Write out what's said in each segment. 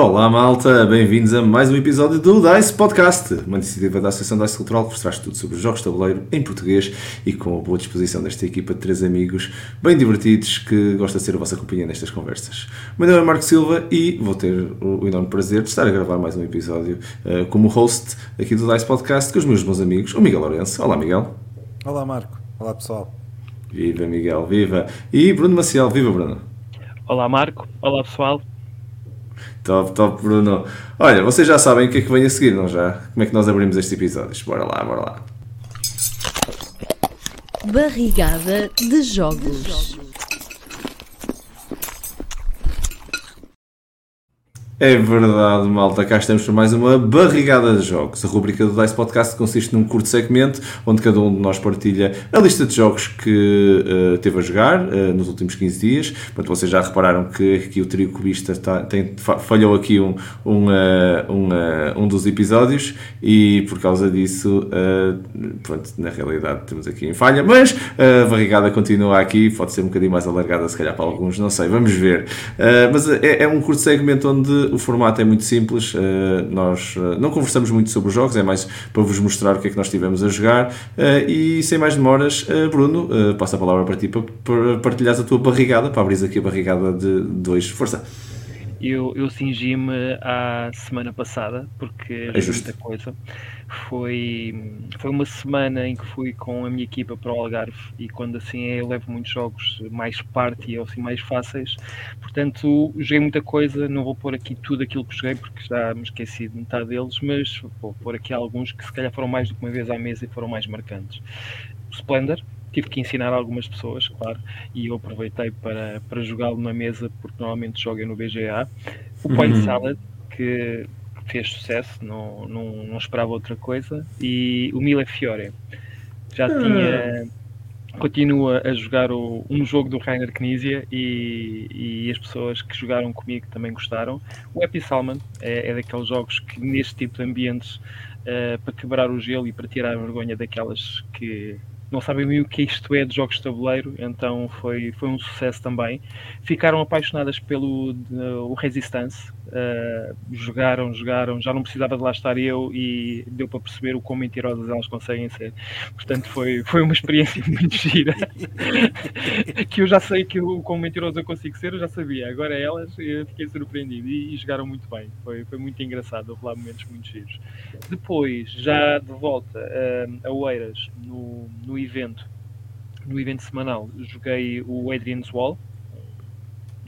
Olá malta, bem-vindos a mais um episódio do DICE Podcast, uma iniciativa da Associação DICE Cultural que vos traz tudo sobre os jogos de tabuleiro em português e com a boa disposição desta equipa de três amigos bem divertidos que gosta de ser a vossa companhia nestas conversas. O meu nome é Marco Silva e vou ter o enorme prazer de estar a gravar mais um episódio uh, como host aqui do DICE Podcast com os meus bons amigos, o Miguel Lourenço. Olá Miguel. Olá Marco, olá pessoal. Viva Miguel, viva. E Bruno Maciel, viva Bruno. Olá Marco, olá pessoal. Top, top, Bruno. Olha, vocês já sabem o que é que vem a seguir, não já? Como é que nós abrimos este episódio? Bora lá, bora lá. Barrigada de jogos. É verdade, malta. Cá estamos para mais uma barrigada de jogos. A rubrica do Dice Podcast consiste num curto segmento onde cada um de nós partilha a lista de jogos que uh, teve a jogar uh, nos últimos 15 dias. Portanto, vocês já repararam que aqui o trio cubista está, tem, falhou aqui um, um, uh, um, um, dos episódios e por causa disso, pronto, na realidade temos aqui em falha, mas a barrigada continua aqui. Pode ser um bocadinho mais alargada, se calhar para alguns, não sei, vamos ver. mas é, é um curto segmento onde o formato é muito simples, uh, nós uh, não conversamos muito sobre os jogos, é mais para vos mostrar o que é que nós tivemos a jogar. Uh, e sem mais demoras, Bruno, passo a palavra para ti para, para partilhares a tua barrigada, para abrir aqui a barrigada de dois. Força! Eu, eu cingi-me à semana passada, porque é muita coisa. Foi, foi uma semana em que fui com a minha equipa para o Algarve e quando assim é, eu levo muitos jogos mais party ou assim mais fáceis. Portanto, joguei muita coisa, não vou pôr aqui tudo aquilo que joguei porque já me esqueci de metade deles, mas vou pôr aqui alguns que se calhar foram mais do que uma vez à mesa e foram mais marcantes. Splendor, tive que ensinar algumas pessoas, claro, e eu aproveitei para, para jogá-lo na mesa, porque normalmente joga no BGA. O Point uhum. Salad, que fez sucesso, não, não, não esperava outra coisa, e o Mille Fiore. Já uhum. tinha. Continua a jogar o, um jogo do Rainer Knizia e, e as pessoas que jogaram comigo também gostaram. O Happy Salmon é, é daqueles jogos que, neste tipo de ambientes, uh, para quebrar o gelo e para tirar a vergonha daquelas que não sabem bem o que isto é de jogos de tabuleiro, então foi, foi um sucesso também. Ficaram apaixonadas pelo de, o Resistance, uh, jogaram, jogaram, já não precisava de lá estar eu e deu para perceber o quão mentirosas elas conseguem ser. Portanto, foi, foi uma experiência muito gira. que eu já sei que o quão mentiroso eu consigo ser, eu já sabia. Agora elas, eu fiquei surpreendido e, e jogaram muito bem. Foi, foi muito engraçado, houve lá momentos muito giros. Depois, já de volta uh, a Oeiras, no, no evento, no evento semanal, joguei o Adrian's Wall,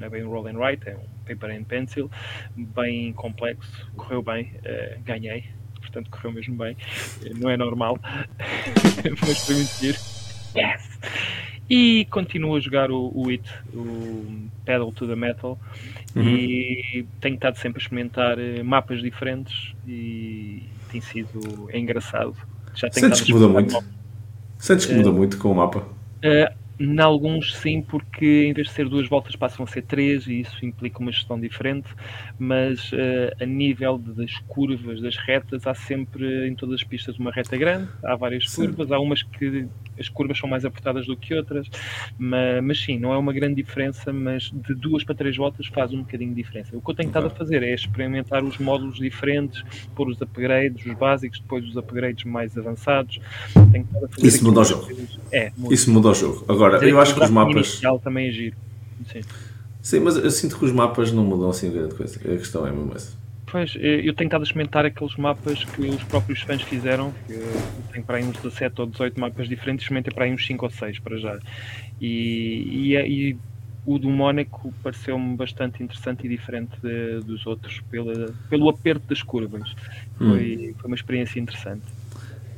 não é bem um roll and write, é um paper and pencil, bem complexo, correu bem, uh, ganhei, portanto correu mesmo bem, não é normal, mas foi muito giro. Yes! E continuo a jogar o, o It, o Pedal to the Metal, uhum. e tenho estado sempre a experimentar eh, mapas diferentes e tem sido engraçado. Já tenho Sentes que muda muito? Sentes que muda uh, muito com o mapa? Uh, em alguns sim, porque em vez de ser duas voltas passam a ser três e isso implica uma gestão diferente, mas uh, a nível de, das curvas, das retas, há sempre em todas as pistas uma reta grande, há várias sim. curvas, há umas que as curvas são mais apertadas do que outras, mas, mas, sim, não é uma grande diferença, mas de duas para três voltas faz um bocadinho de diferença. O que eu tenho estado a fazer é experimentar os módulos diferentes, pôr os upgrades, os básicos, depois os upgrades mais avançados. Isso muda o jogo. É. Isso muda o jogo. Agora, Agora, eu acho que os mapas. também é giro. Sim. Sim, mas eu sinto que os mapas não mudam assim grande coisa. A questão é mesmo essa. Pois, eh, eu tenho estado a experimentar aqueles mapas que os próprios fãs fizeram. Que tenho para aí uns 17 ou 18 mapas diferentes, experimentei para aí uns 5 ou 6 para já. E, e, e o do Mónaco pareceu-me bastante interessante e diferente de, dos outros, pela, pelo aperto das curvas. Foi, hum. foi uma experiência interessante.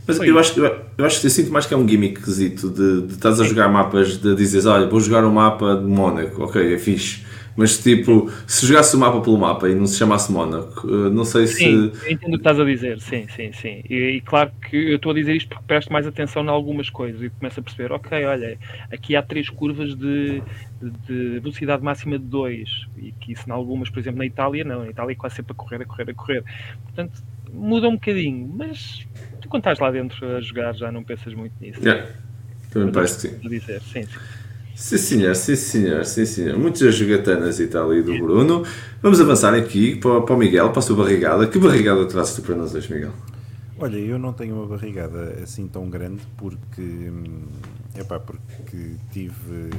Mas eu acho, eu, eu acho que eu sinto mais que é um gimmickzito de, de estás a jogar mapas, de dizeres, olha, vou jogar o um mapa de Mónaco, ok, é fixe. Mas tipo, se jogasse o mapa pelo mapa e não se chamasse Mónaco, eh, não sei sim, se. Entendo o que estás a dizer, sim, sim, sim. E, e, claro que eu estou a dizer isto porque presto mais atenção em algumas coisas e começo a perceber, ok, olha, aqui há três curvas de, de velocidade máxima de 2 e que isso em algumas, por exemplo, na Itália, não, na Itália é quase sempre a correr, a correr, a correr. Portanto, muda um bocadinho, mas quando estás lá dentro a jogar já não pensas muito nisso. Yeah. Também parece que sim. Dizer. Sim, sim. Sim senhor, sim senhor, sim senhor. Muitas jogatanas e tal aí do Bruno. Vamos avançar aqui para, para o Miguel, para a sua barrigada. Que barrigada trazes tu para nós hoje, Miguel? Olha, eu não tenho uma barrigada assim tão grande porque, é pá, porque tive,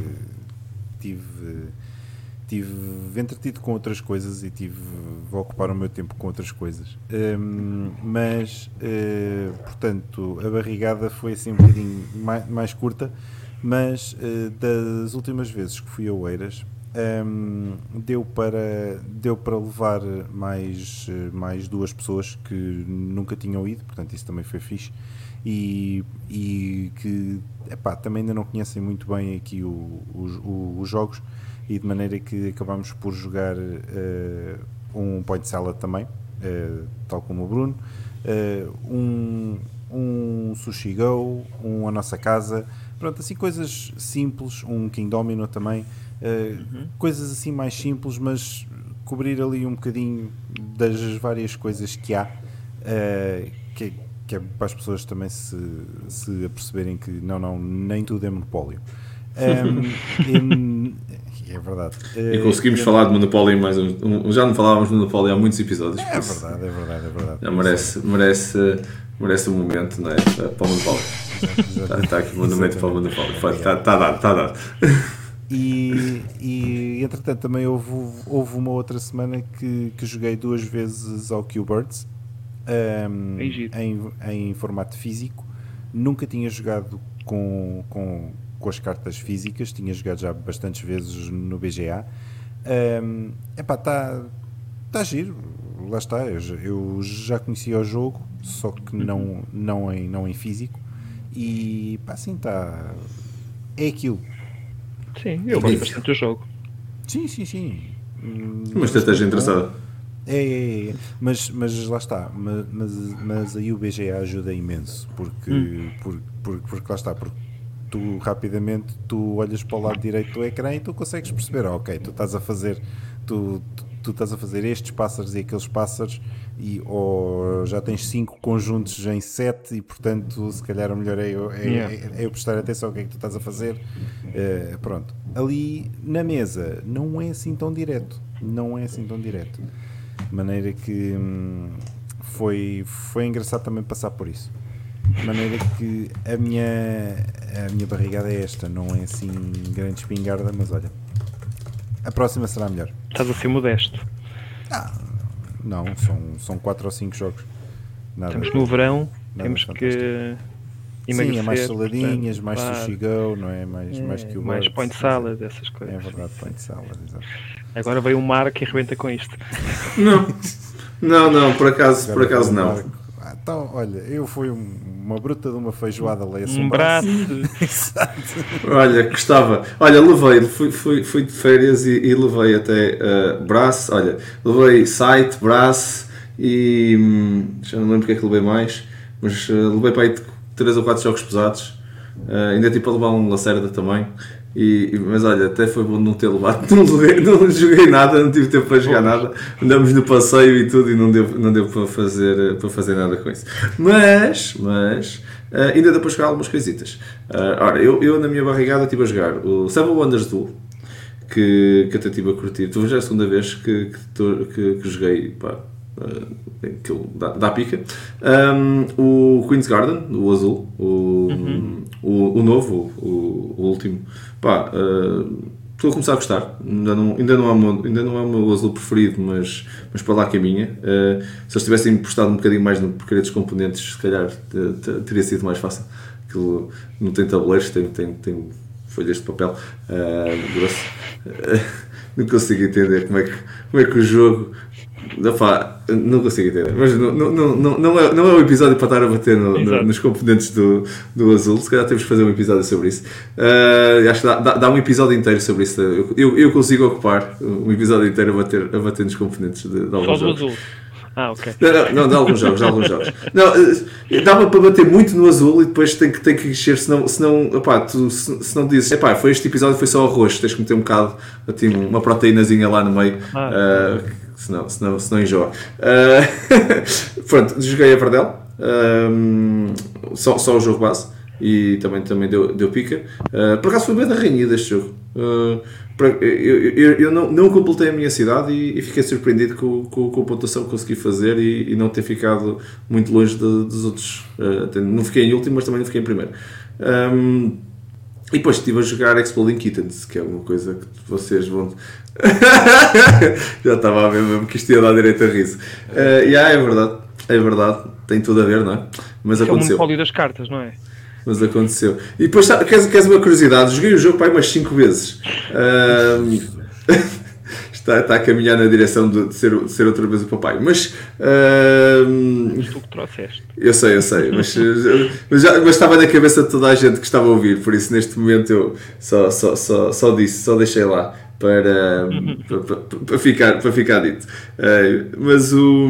tive, tive entretido com outras coisas e tive, vou ocupar o meu tempo com outras coisas. Um, mas, uh, portanto, a barrigada foi assim um bocadinho mais, mais curta, mas uh, das últimas vezes que fui a Oeiras, um, deu, para, deu para levar mais, mais duas pessoas que nunca tinham ido, portanto isso também foi fixe e, e que epá, também ainda não conhecem muito bem aqui o, o, os jogos e de maneira que acabamos por jogar uh, um point salad também, uh, tal como o Bruno, uh, um, um sushi go, um a nossa casa, pronto, assim coisas simples, um King Domino também, uhum. Coisas assim mais simples, mas cobrir ali um bocadinho das várias coisas que há, que, que, é para as pessoas também se, se aperceberem que não, não, nem tudo é monopólio. Um, é verdade. E conseguimos uh, falar de monopólio mais um, um, Já não falávamos de monopólio há muitos episódios. É verdade, é verdade, é verdade. Já merece, merece, merece um momento não é? para o monopólio. Está, está aqui o monumento para o monopólio. Está, está dado, está dado. E, e entretanto também houve, houve uma outra semana que, que joguei duas vezes ao Q-Birds um, em, em formato físico. Nunca tinha jogado com, com, com as cartas físicas, tinha jogado já bastantes vezes no BGA. Um, epá, está tá giro, lá está. Eu, eu, já conhecia o jogo, só que não, uhum. não, em, não em físico. E pá, assim está. É aquilo Sim, eu gosto bastante do jogo. Sim, sim, sim. Uma estratégia interessada. É, é, é, mas, mas lá está, mas, mas, mas aí o BGA ajuda imenso, porque, hum. porque, porque, porque lá está, porque tu rapidamente tu olhas para o lado direito do ecrã e tu consegues perceber, ok, tu estás a fazer, tu, tu, tu estás a fazer estes pássaros e aqueles pássaros e ou já tens cinco conjuntos em sete e portanto se calhar o melhor é eu, é, yeah. é, é eu prestar atenção ao que é que tu estás a fazer. Uh, pronto. Ali na mesa não é assim tão direto não é assim tão direto. De maneira que hum, foi, foi engraçado também passar por isso de maneira que a minha a minha barrigada é esta não é assim grande espingarda mas olha a próxima será melhor estás assim modesto ah, não, são, são 4 ou 5 jogos. Nada, Estamos no verão, temos que emagrecer. Sim, é mais saladinhas, portanto, mais claro. sushi go, não é? Mais, é, mais que o Mais point salad, essas coisas. É verdade, point salad, exato. Agora veio um Marco e arrebenta com isto. Não, não, não, por acaso, por acaso não. Então, olha, eu fui uma bruta de uma feijoada leia Um braço. Exato. Olha, gostava. Olha, levei, fui, fui, fui de férias e, e levei até uh, braço. Olha, levei site, braço e. Hum, já não lembro o que é que levei mais, mas uh, levei para aí 3 ou 4 jogos pesados. Uh, ainda tipo a levar um Lacerda também. E, mas olha, até foi bom não ter levado, não, joguei, não joguei nada, não tive tempo para jogar nada, andamos no passeio e tudo e não deu, não deu para, fazer, para fazer nada com isso. Mas, mas uh, ainda deu para jogar algumas coisitas. Uh, ora, eu, eu na minha barrigada estive a jogar o Seven Wonders Duel, que, que até estive a curtir. Tu já é a segunda vez que, que, que, que joguei, pá, aquilo dá, dá pica. Um, o Queen's Garden, o azul, o, uhum. O, o, novo, o, o último pá, uh, estou a começar a gostar. Ainda não, ainda não, é, ainda não é o meu azul preferido, mas, mas para lá caminha. Uh, se eles tivessem postado um bocadinho mais no porcaria dos componentes, se calhar teria sido mais fácil. Aquilo não tem tabuleiros, tem, tem, tem folhas de papel uh, grosso. Uh, não consigo entender como é que, como é que o jogo Opa, não consigo entender, mas não, não, não, não, é, não é o episódio para estar a bater no, no, nos componentes do, do azul. Se calhar temos que fazer um episódio sobre isso. Uh, acho que dá, dá, dá, um episódio inteiro sobre isso. Eu, eu, eu, consigo ocupar um episódio inteiro a bater, a bater nos componentes de, de alguns Só jogos. azul. Ah, ok. Não, não, não, de alguns jogos, de alguns jogos. Não, eh, dava para bater muito no azul e depois tem que, tem que encher, senão, senão opá, tu, se, se não dizes, epá, foi este episódio, foi só arroz, tens que meter um bocado, assim, uma proteínazinha lá no meio. Ah, uh, senão, senão, senão enjoa. Uh, pronto, joguei a Verdel, um, só, só o jogo base. e também, também deu, deu pica. Uh, por acaso foi bem da rainha deste jogo. Uh, eu, eu, eu, não, não completei a minha cidade e, e fiquei surpreendido com, com, com, a pontuação que consegui fazer e, e não ter ficado muito longe de, dos outros. Uh, não fiquei em último, mas também não fiquei em primeiro. Um, e depois estive a jogar Exploding Kittens, que é uma coisa que vocês vão. Já estava a ver mesmo que isto ia dar direito a riso. Uh, yeah, é verdade, é verdade, tem tudo a ver, não é? Mas Isso aconteceu. É o monopólio das cartas, não é? Mas aconteceu. E depois, queres, queres uma curiosidade? Joguei o jogo pai umas 5 vezes. Uh, está, está a caminhar na direção de, de, ser, de ser outra vez o papai. Mas. Uh, mas tu que trouxeste. Eu sei, eu sei. Mas, mas, já, mas estava na cabeça de toda a gente que estava a ouvir, por isso neste momento eu só, só, só, só disse, só deixei lá para, para, para, ficar, para ficar dito. Uh, mas o.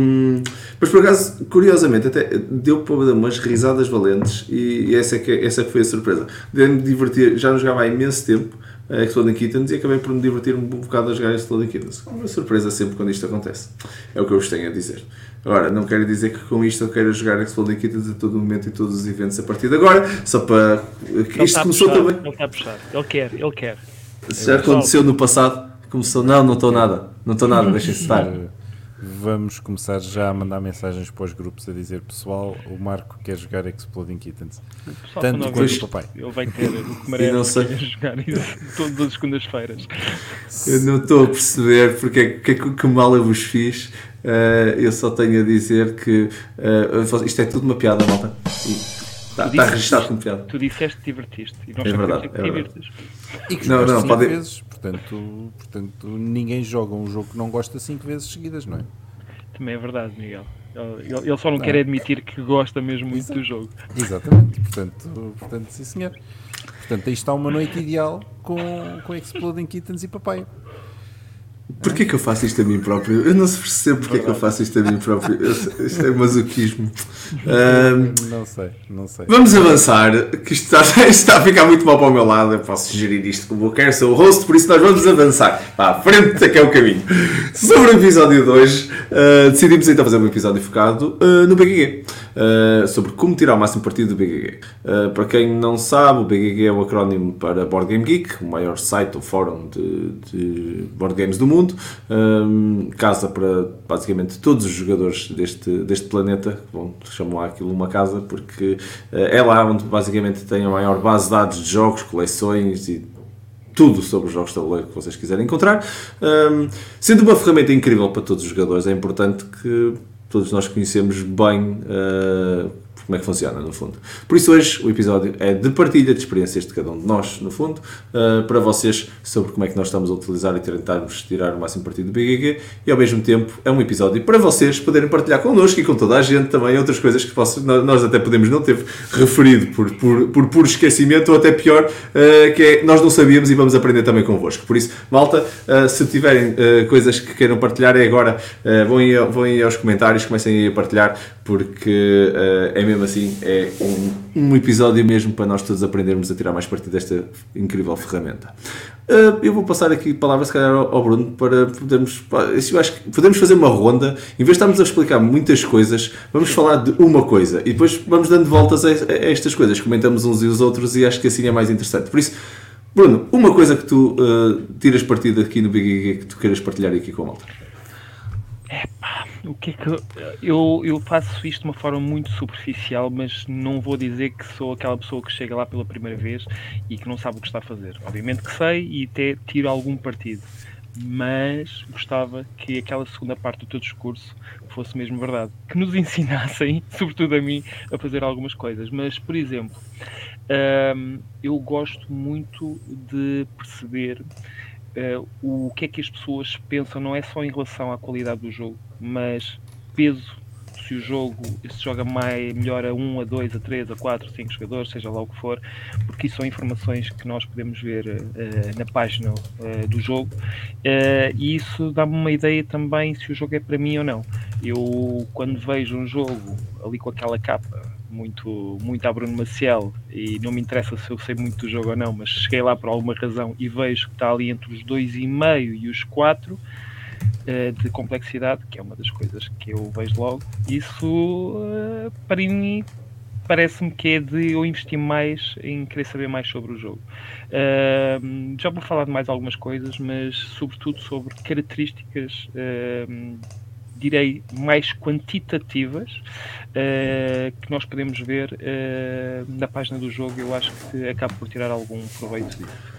Mas por acaso, curiosamente, até deu para dar umas risadas valentes e, e essa, é que, essa que foi a surpresa. Deu-me divertir, já não jogava há imenso tempo a Exploding Kittens e acabei por me divertir um bocado a jogar Exploding Kittens. Uma surpresa sempre quando isto acontece. É o que eu vos tenho a dizer. Agora, não quero dizer que com isto eu quero jogar Exploding Kittens a todo momento e todos os eventos a partir de agora, só para. Ele isto começou puxar, também. Ele está a puxar, ele quer, ele quer. Já aconteceu no passado, começou, não, não estou nada, não estou nada, deixem-se estar. Vamos começar já a mandar mensagens para os grupos a dizer pessoal, o Marco quer jogar Exploding Kittens. Tanto quanto o papai. Ele vai ter o que merece não sei. jogar todas as segundas-feiras. Eu não estou a perceber porque é que, que, mal eu vos fiz. Uh, eu só tenho a dizer que uh, isto é tudo uma piada, malta. Está, está registado como piada. Tu disseste que divertiste. E nós é verdade. Que é verdade. E que não, não, pode... vezes, portanto, portanto, ninguém joga um jogo que não gosta cinco vezes seguidas, não é? Também é verdade, Miguel. Ele, ele só não, não, quer admitir que gosta mesmo muito Exato. do jogo. Exatamente, portanto, portanto, sim senhor. Portanto, aí está uma noite ideal com, com Exploding Kittens e papai. Porquê que eu faço isto a mim próprio? Eu não percebo porquê que eu faço isto a mim próprio. Isto é masoquismo. Um, não sei, não sei. Vamos avançar, que isto está, isto está, a ficar muito mal para o meu lado. Eu posso gerir isto como eu quero, sou o host, por isso nós vamos avançar. Vá, frente, que é o caminho. Sobre o episódio de hoje, uh, decidimos então fazer um episódio focado uh, no BGG. Uh, sobre como tirar o máximo partido do BGG. para quem não sabe, o BGG é o acrónimo para Board Game Geek, o maior site ou fórum de, de board games do mundo. casa para basicamente todos os jogadores deste, deste planeta. Bom, chamam aquilo uma casa porque é lá onde basicamente tem a maior base de dados de jogos, coleções e tudo sobre os jogos de tabuleiro que vocês quiserem encontrar. Um, sendo uma ferramenta incrível para todos os jogadores, é importante que todos nós conhecemos bem uh, como é que funciona, no fundo. Por isso, hoje o episódio é de partilha de experiências de cada um de nós, no fundo, uh, para vocês, sobre como é que nós estamos a utilizar e tentarmos tirar o máximo partido do BGG, e ao mesmo tempo é um episódio para vocês poderem partilhar connosco e com toda a gente também outras coisas que posso, nós até podemos não ter referido por, por, por puro esquecimento, ou até pior, uh, que é nós não sabíamos e vamos aprender também convosco. Por isso, malta, uh, se tiverem coisas que queiram partilhar, é agora, vão, aí, vão aí aos comentários, comecem aí a partilhar, porque é mesmo mesmo assim é um, um, episódio mesmo para nós todos aprendermos a tirar mais partido desta incrível ferramenta. Uh, eu vou passar aqui a palavra, se calhar, ao, Bruno para podermos. Eu acho que podemos fazer uma ronda. Em vez de estarmos a explicar muitas coisas, vamos falar de uma coisa e depois vamos dando voltas a, a estas coisas, comentamos uns e os outros e acho que assim é mais interessante. Por isso, Bruno, uma coisa que tu uh, tiras partido aqui no Big que tu queiras partilhar aqui com a malta. Epá, o que é que eu, eu faço isto de uma forma muito superficial, mas não vou dizer que sou aquela pessoa que chega lá pela primeira vez e que não sabe o que está a fazer. Obviamente que sei e até tiro algum partido, mas gostava que aquela segunda parte do teu discurso fosse mesmo verdade, que nos ensinassem, sobretudo a mim, a fazer algumas coisas. Mas, por exemplo, hum, eu gosto muito de perceber uh, o que é que as pessoas pensam não é só em relação à qualidade do jogo, mas peso se o jogo se joga mais, melhor a 1, a 2, a 3, a 4, a 5 jogadores, seja lá o que for, porque isso são informações que nós podemos ver uh, na página uh, do jogo e isso dá-me uma ideia também se o jogo é para mim ou não. Eu, quando vejo um jogo ali com aquela capa muito, muito a Bruno Maciel e não me interessa se eu sei muito do jogo ou não, mas cheguei lá por alguma razão e vejo que está ali entre os 2,5 e os 4 uh, eh, de complexidade, que é uma das coisas que eu vejo logo. Isso uh, para mim parece-me que é de eu investir mais em querer saber mais sobre o jogo. Uh, já vou falar de mais algumas coisas, mas sobretudo sobre características, uh, direi, mais quantitativas uh, que nós podemos ver na página do jogo. Eu acho que acabo por tirar algum proveito disso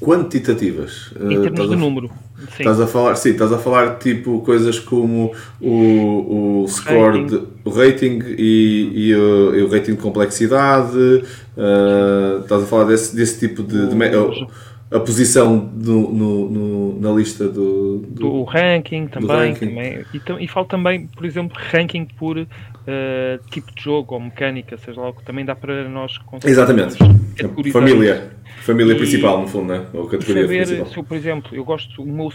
quantitativas. Em termos de número. Sim. Estás a falar, sim, estás a falar tipo coisas como o, o score, rating. De, o rating e, e, o, e, o, rating de complexidade. Uh, estás a falar desse, desse tipo de, de, de a posição no, no, no, na lista do, do, do ranking também, do ranking. também. E, e falo também, por exemplo, ranking por uh, tipo de jogo ou mecânica, seja lá o que também dá para nós conseguir. Exatamente. Família. Família e, principal, no fundo, né? Ou categoria saber, principal. Se eu, por exemplo, eu gosto, o meu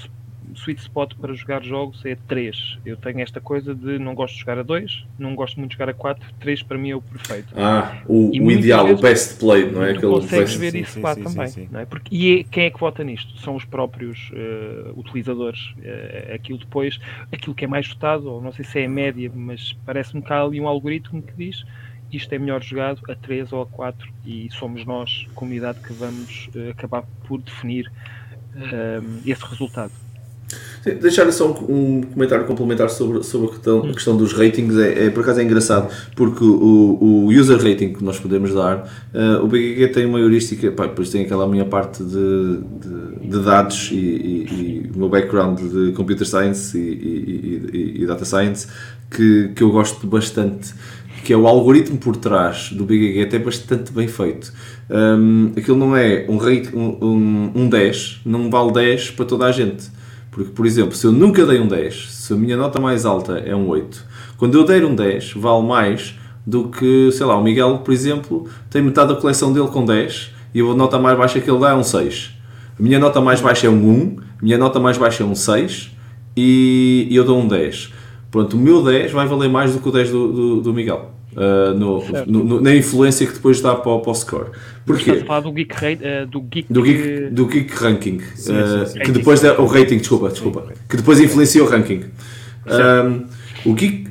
sweet spot para jogar jogos é 3. Eu tenho esta coisa de não gosto de jogar a 2, não gosto muito de jogar a 4, 3 para mim é o perfeito. Ah, o, o ideal, o best play, não é? Tu consegues ver sim, isso sim, lá sim, também. Não é? Porque, e é, quem é que vota nisto? São os próprios uh, utilizadores. Uh, aquilo depois, aquilo que é mais votado, ou não sei se é a média, mas parece-me que há ali um algoritmo que diz isto é melhor jogado a 3 ou a 4 e somos nós, comunidade, que vamos uh, acabar por definir uh, esse resultado. Sim, deixar só um, um, comentário complementar sobre, sobre a, questão, a questão dos ratings, é, é, por acaso é engraçado, porque o, o user rating que nós podemos dar, uh, o BGG tem uma heurística, pá, depois tem aquela minha parte de, de, de dados e, e, e, o meu background de computer science e, e, data science, que, que eu gosto bastante que é o algoritmo por trás do BGG até bastante bem feito. Um, aquilo não é um, rate, um, um, um 10, não vale 10 para toda a gente. Porque, por exemplo, se eu nunca dei um 10, se a minha nota mais alta é um 8, quando eu der um 10, vale mais do que, sei lá, o Miguel, por exemplo, tem metade da coleção dele com 10 e a nota mais baixa que ele dá é um 6. A minha nota mais baixa é um 1, a minha nota mais baixa é um 6 e eu dou um 10. Pronto, o meu 10 vai valer mais do que o 10 do, do, do Miguel. Uh, no, no, no, na influência que depois dá para, para o score. Porquê? Estás a falar do Geek, uh, do geek, do geek, do geek Ranking, sim, uh, sim, sim. que depois é o rating, desculpa, desculpa, que depois influencia o ranking. Um, o Geek,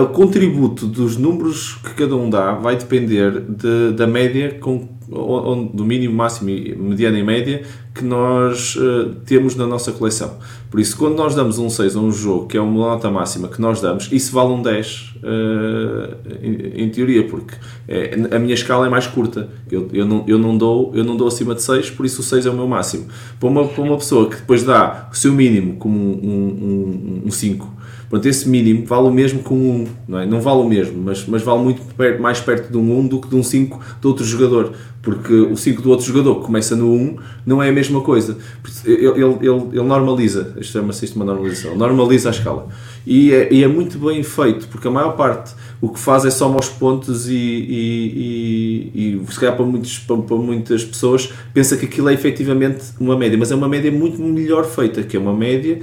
o contributo dos números que cada um dá vai depender de, da média com do mínimo, máximo, mediana e média que nós uh, temos na nossa coleção. Por isso, quando nós damos um 6 a um jogo, que é uma nota máxima que nós damos, isso vale um 10 uh, eh, em, em, teoria, porque é, a minha escala é mais curta. Eu, eu, não, eu, não dou, eu não dou acima de 6, por isso o 6 é o meu máximo. Para uma, para uma pessoa que depois dá o seu mínimo como um, um, um 5 Pronto, esse mínimo vale o mesmo que um 1, não é? Não vale o mesmo, mas, mas vale muito perto, mais perto de um 1 do que de um 5 de outro jogador, porque o 5 do outro jogador que começa no 1 não é a mesma coisa. Ele, ele, ele, ele normaliza, chama-se isto uma normalização, normaliza a escala. E é, e é, muito bem feito, porque a maior parte o que faz é só os pontos e, e, e, e se calhar para, muitos, para, para, muitas pessoas pensa que aquilo é efetivamente uma média, mas é uma média muito melhor feita, que é uma média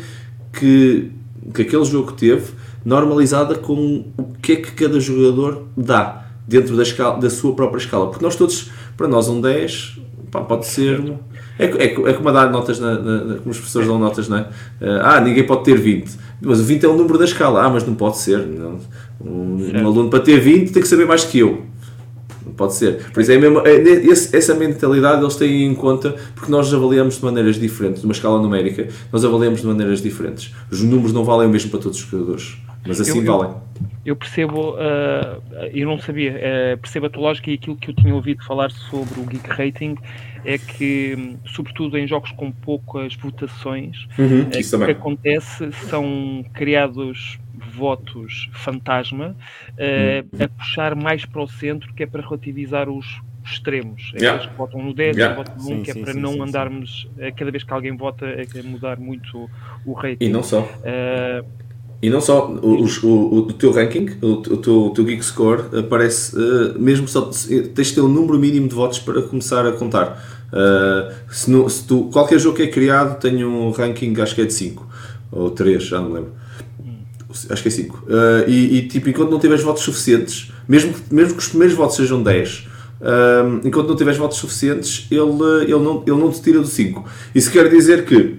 que que aquele jogo teve, normalizada com o que é que cada jogador dá dentro da, escala, da sua própria escala. Porque nós todos, para nós, um 10 pá, pode ser. É, é, é como a dar notas, na, na, como os professores dão notas, não é? Ah, ninguém pode ter 20. Mas o 20 é o número da escala. Ah, mas não pode ser. Não. Um, um aluno para ter 20 tem que saber mais que eu. Pode ser. Por isso é mesmo, é, esse, essa mentalidade eles têm em conta porque nós avaliamos de maneiras diferentes, numa escala numérica, nós avaliamos de maneiras diferentes. Os números não valem o mesmo para todos os jogadores, mas assim eu, valem. Eu, percebo, uh, eu não sabia, uh, percebo a tua lógica e aquilo que eu tinha ouvido falar sobre o Geek Rating é que, sobretudo em jogos com poucas votações, uhum, uh, o que acontece são criados votos fantasma uh, a puxar mais para o centro, que é para relativizar os, extremos. Yeah. Aqueles que votam no 10, yeah. votam no 1, que é sim, para sim, não sim, andarmos, eh, cada vez que alguém vota, a mudar muito o rating. E não só. Uh, e não só, o, o, o teu ranking, o, o, teu, o teu Geek Score aparece, uh, mesmo só tens de ter um número mínimo de votos para começar a contar. Uh, se, no, se tu, qualquer jogo que é criado tem um ranking, acho que é de 5 ou 3, já não me lembro acho que é 5. Uh, e, e, tipo, enquanto não tiveres votos suficientes, mesmo, mesmo que os primeiros votos sejam 10, uh, ah, enquanto não tiveres votos suficientes, ele, ele, não, ele não te tira do 5. Isso quer dizer que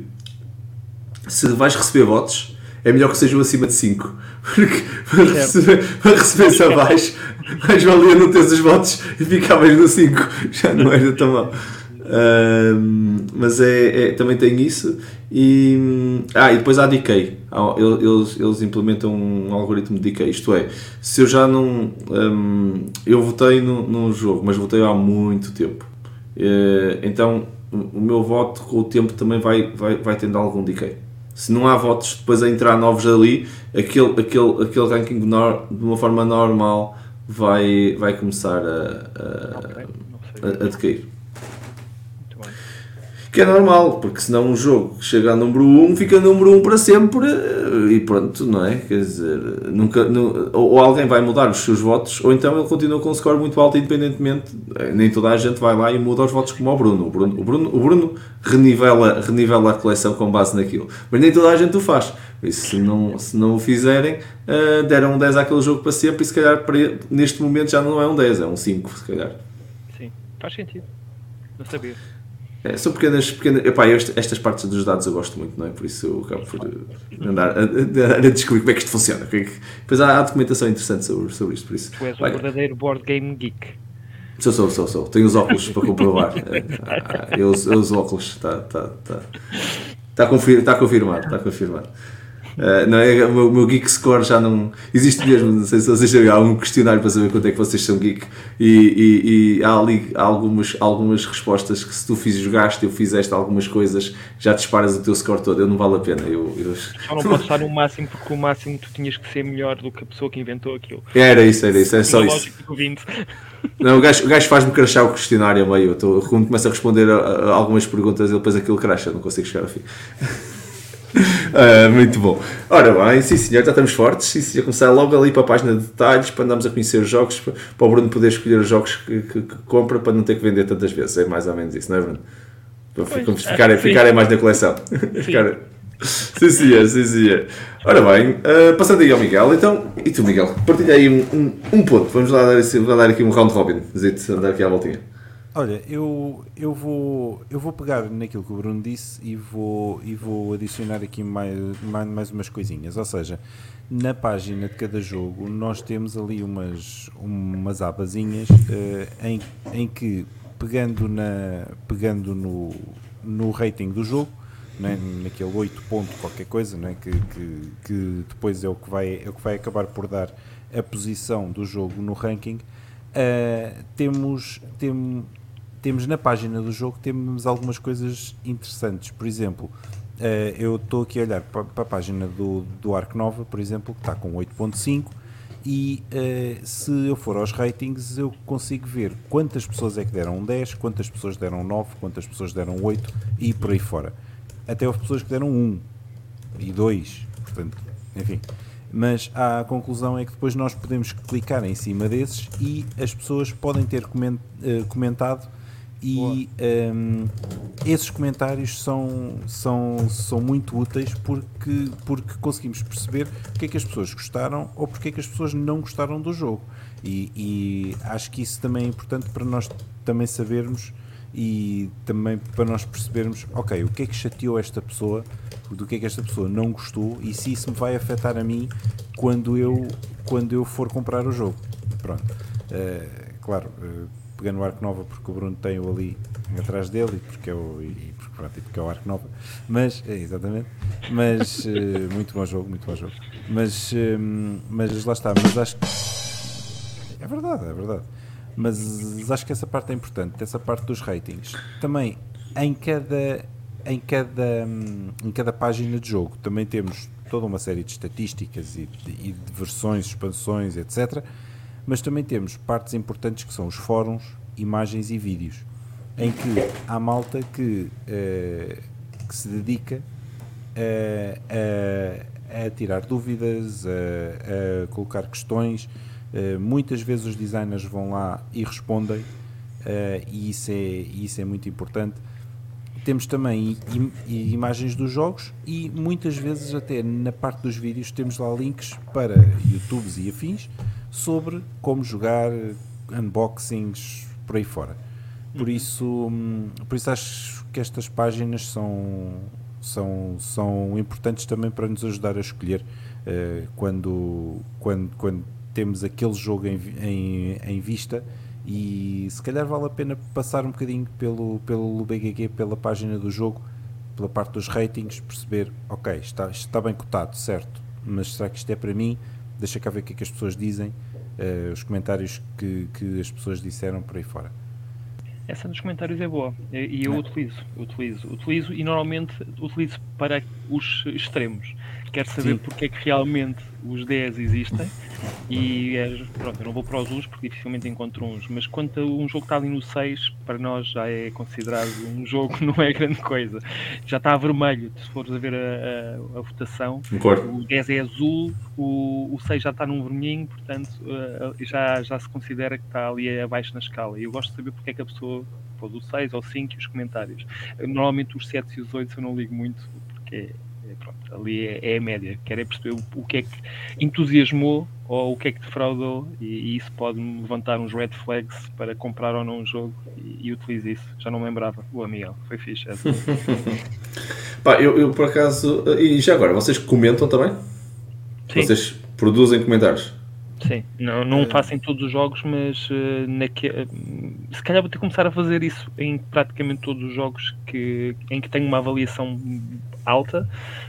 se vais receber votos, é melhor que sejam acima de 5. Porque para receber, para receber abaixo, mais valia não teres os votos e ficavas no 5. Já não era tão mal. Uh, mas é, é, também tem isso. E, ah, e depois há decay. Eles, eles implementam um algoritmo de decay. Isto é, se eu já não. Um, eu votei no, no jogo, mas votei há muito tempo. Uh, então o meu voto com o tempo também vai, vai, vai tendo algum decay. Se não há votos depois a entrar novos ali, aquele, aquele, aquele ranking de, nor, de uma forma normal vai, vai começar a, a, a, a decair que é normal, porque senão um jogo chega a número 1 um, fica número 1 um para sempre eh, e pronto, não é? Quer dizer, nunca, ou alguém vai mudar os seus votos, ou então ele continua com um score muito alto, independentemente. Eh, nem toda a gente vai lá e muda os votos como o Bruno. O Bruno, o Bruno, o Bruno renivela, renivela a coleção com base naquilo, mas nem toda a gente o faz. Isso, se não, se não o fizerem, uh, deram um 10 àquele jogo para sempre e se calhar para, neste momento já não é um 10, é um 5, se calhar. Sim, faz sentido. Não sabia. É, são pequenas. pequenas epá, este, estas partes dos dados eu gosto muito, não é? Por isso eu acabo por andar a, a, a descobrir como é que isto funciona. É depois há, há, documentação interessante sobre, sobre isto. Por isso. Tu és um verdadeiro board game geek. Sou, sou, sou, sou. Tenho os óculos para comprovar. Eu, eu uso óculos. Está tá, tá. Tá confir, tá confirmado. Está confirmado. Uh, não é, o meu, meu, geek score já não existe mesmo. Não sei se vocês sabem, há um questionário para saber quanto é que vocês são geek e, e, e há ali algumas, algumas respostas que se tu fiz, jogaste, eu fizeste algumas coisas, já disparas o teu score todo. Eu não vale a pena. Eu, eu... Só não posso estar no máximo porque o máximo tu tinhas que ser melhor do que a pessoa que inventou aquilo. Era isso, era isso, é só isso. Não, o gajo, o gajo faz-me crachar o questionário meio. Eu tô, quando começo a responder a, a algumas perguntas, ele depois aquilo cracha, não consigo chegar ao fim. uh, muito bom. Ora bem, sim senhor, já estamos fortes. Sim senhor, começar logo ali para a página de detalhes, para andarmos a conhecer os jogos, para, o Bruno poder escolher os jogos que, que, que, compra para não ter que vender tantas vezes. É mais ou menos isso, não é, Bruno? Para pois, ficarem, ficarem mais na coleção. Sim, senhor, sim, senhor. Ora bem, uh, passando aí ao Miguel, então, e tu, Miguel, partilha aí um, um, um ponto. Vamos lá dar, vamos dar aqui um round robin, andar aqui à voltinha. Olha, eu, eu, vou, eu vou pegar naquilo que o Bruno disse e vou, e vou adicionar aqui mais, mais, mais umas coisinhas. Ou seja, na página de cada jogo nós temos ali umas, umas abazinhas uh, em, em que, pegando, na, pegando no, no rating do jogo, né, naquele 8 ponto qualquer coisa, né, que, que, que, depois é o que, vai, é o que vai acabar por dar a posição do jogo no ranking, uh, temos, temos temos na página do jogo temos algumas coisas interessantes. Por exemplo, uh, eu estou aqui a olhar para, a página do, do Arc Nova, por exemplo, que está com 8.5 e uh, se eu for aos ratings eu consigo ver quantas pessoas é que deram um 10, quantas pessoas deram 9, quantas pessoas deram 8 e por aí fora. Até houve pessoas que deram 1 e 2, portanto, enfim. Mas a conclusão é que depois nós podemos clicar em cima desses e as pessoas podem ter eh, comentado e um, esses comentários são, são, são muito úteis porque, porque conseguimos perceber porque é que as pessoas gostaram ou porque é que as pessoas não gostaram do jogo. E, e acho que isso também é importante para nós também sabermos e também para nós percebermos, ok, o que é que chateou esta pessoa, do que é que esta pessoa não gostou e se isso me vai afetar a mim quando eu, quando eu for comprar o jogo. Pronto. Uh, claro, uh, pegando o Arco Nova porque o Bruno tem-o ali atrás dele e porque é o, e, porque, pronto, e porque é o Arco Nova. Mas, é, exatamente. Mas, uh, muito bom jogo, muito bom jogo. Mas, uh, mas lá está. Mas acho que. É verdade, é verdade. Mas acho que essa parte é importante, essa parte dos ratings. Também, em cada, em cada, em cada página de jogo, também temos toda uma série de estatísticas e de, e de versões, expansões, etc mas também temos partes importantes que são os fóruns, imagens e vídeos, em que há malta que, uh, que se dedica a, a, a tirar dúvidas, a, a colocar questões. Uh, muitas vezes os designers vão lá e respondem, uh, e isso é, isso é muito importante. Temos também imagens dos jogos e muitas vezes até na parte dos vídeos temos lá links para YouTubes e afins sobre como jogar, unboxings, por aí fora. Por uhum. isso, hum, por isso acho que estas páginas são, são, são importantes também para nos ajudar a escolher uh, quando, quando, quando temos aquele jogo em, em, em, vista e se calhar vale a pena passar um bocadinho pelo, pelo BGG, pela página do jogo, pela parte dos ratings, perceber, ok, está, está bem cotado, certo, mas será que isto é para mim? Deixa cá ver o que é que as pessoas dizem, uh, os comentários que, que as pessoas disseram por aí fora. Essa dos comentários é boa e eu é. utilizo, utilizo, utilizo e normalmente utilizo para os extremos. Quero saber Sim. porque é que realmente os 10 existem e é, pronto, eu não vou para os uns porque dificilmente encontro uns, mas quanto a um jogo que está ali no 6, para nós já é considerado um jogo que não é grande coisa. Já está a vermelho, se fores a ver a, a, a votação, o 10 é azul, o, o 6 já está num vermelhinho, portanto uh, já, já se considera que está ali abaixo na escala. E eu gosto de saber porque é que a pessoa pôs o 6 ou 5 e os comentários. Normalmente os 7 e os 8 eu não ligo muito porque pronto, ali é, é, a média. Quero é perceber o, o, que é que entusiasmou ou o que é que defraudou e, e isso pode-me levantar uns red flags para comprar ou não um jogo e, e utilizo isso. Já não me lembrava. Boa, Miguel, foi fixe. Pá, eu, eu por acaso. E já agora, vocês comentam também? Sim. Vocês produzem comentários? Sim, não, não faço em todos os jogos, mas uh, naque... se calhar vou ter que começar a fazer isso em praticamente todos os jogos que, em que tenho uma avaliação alta,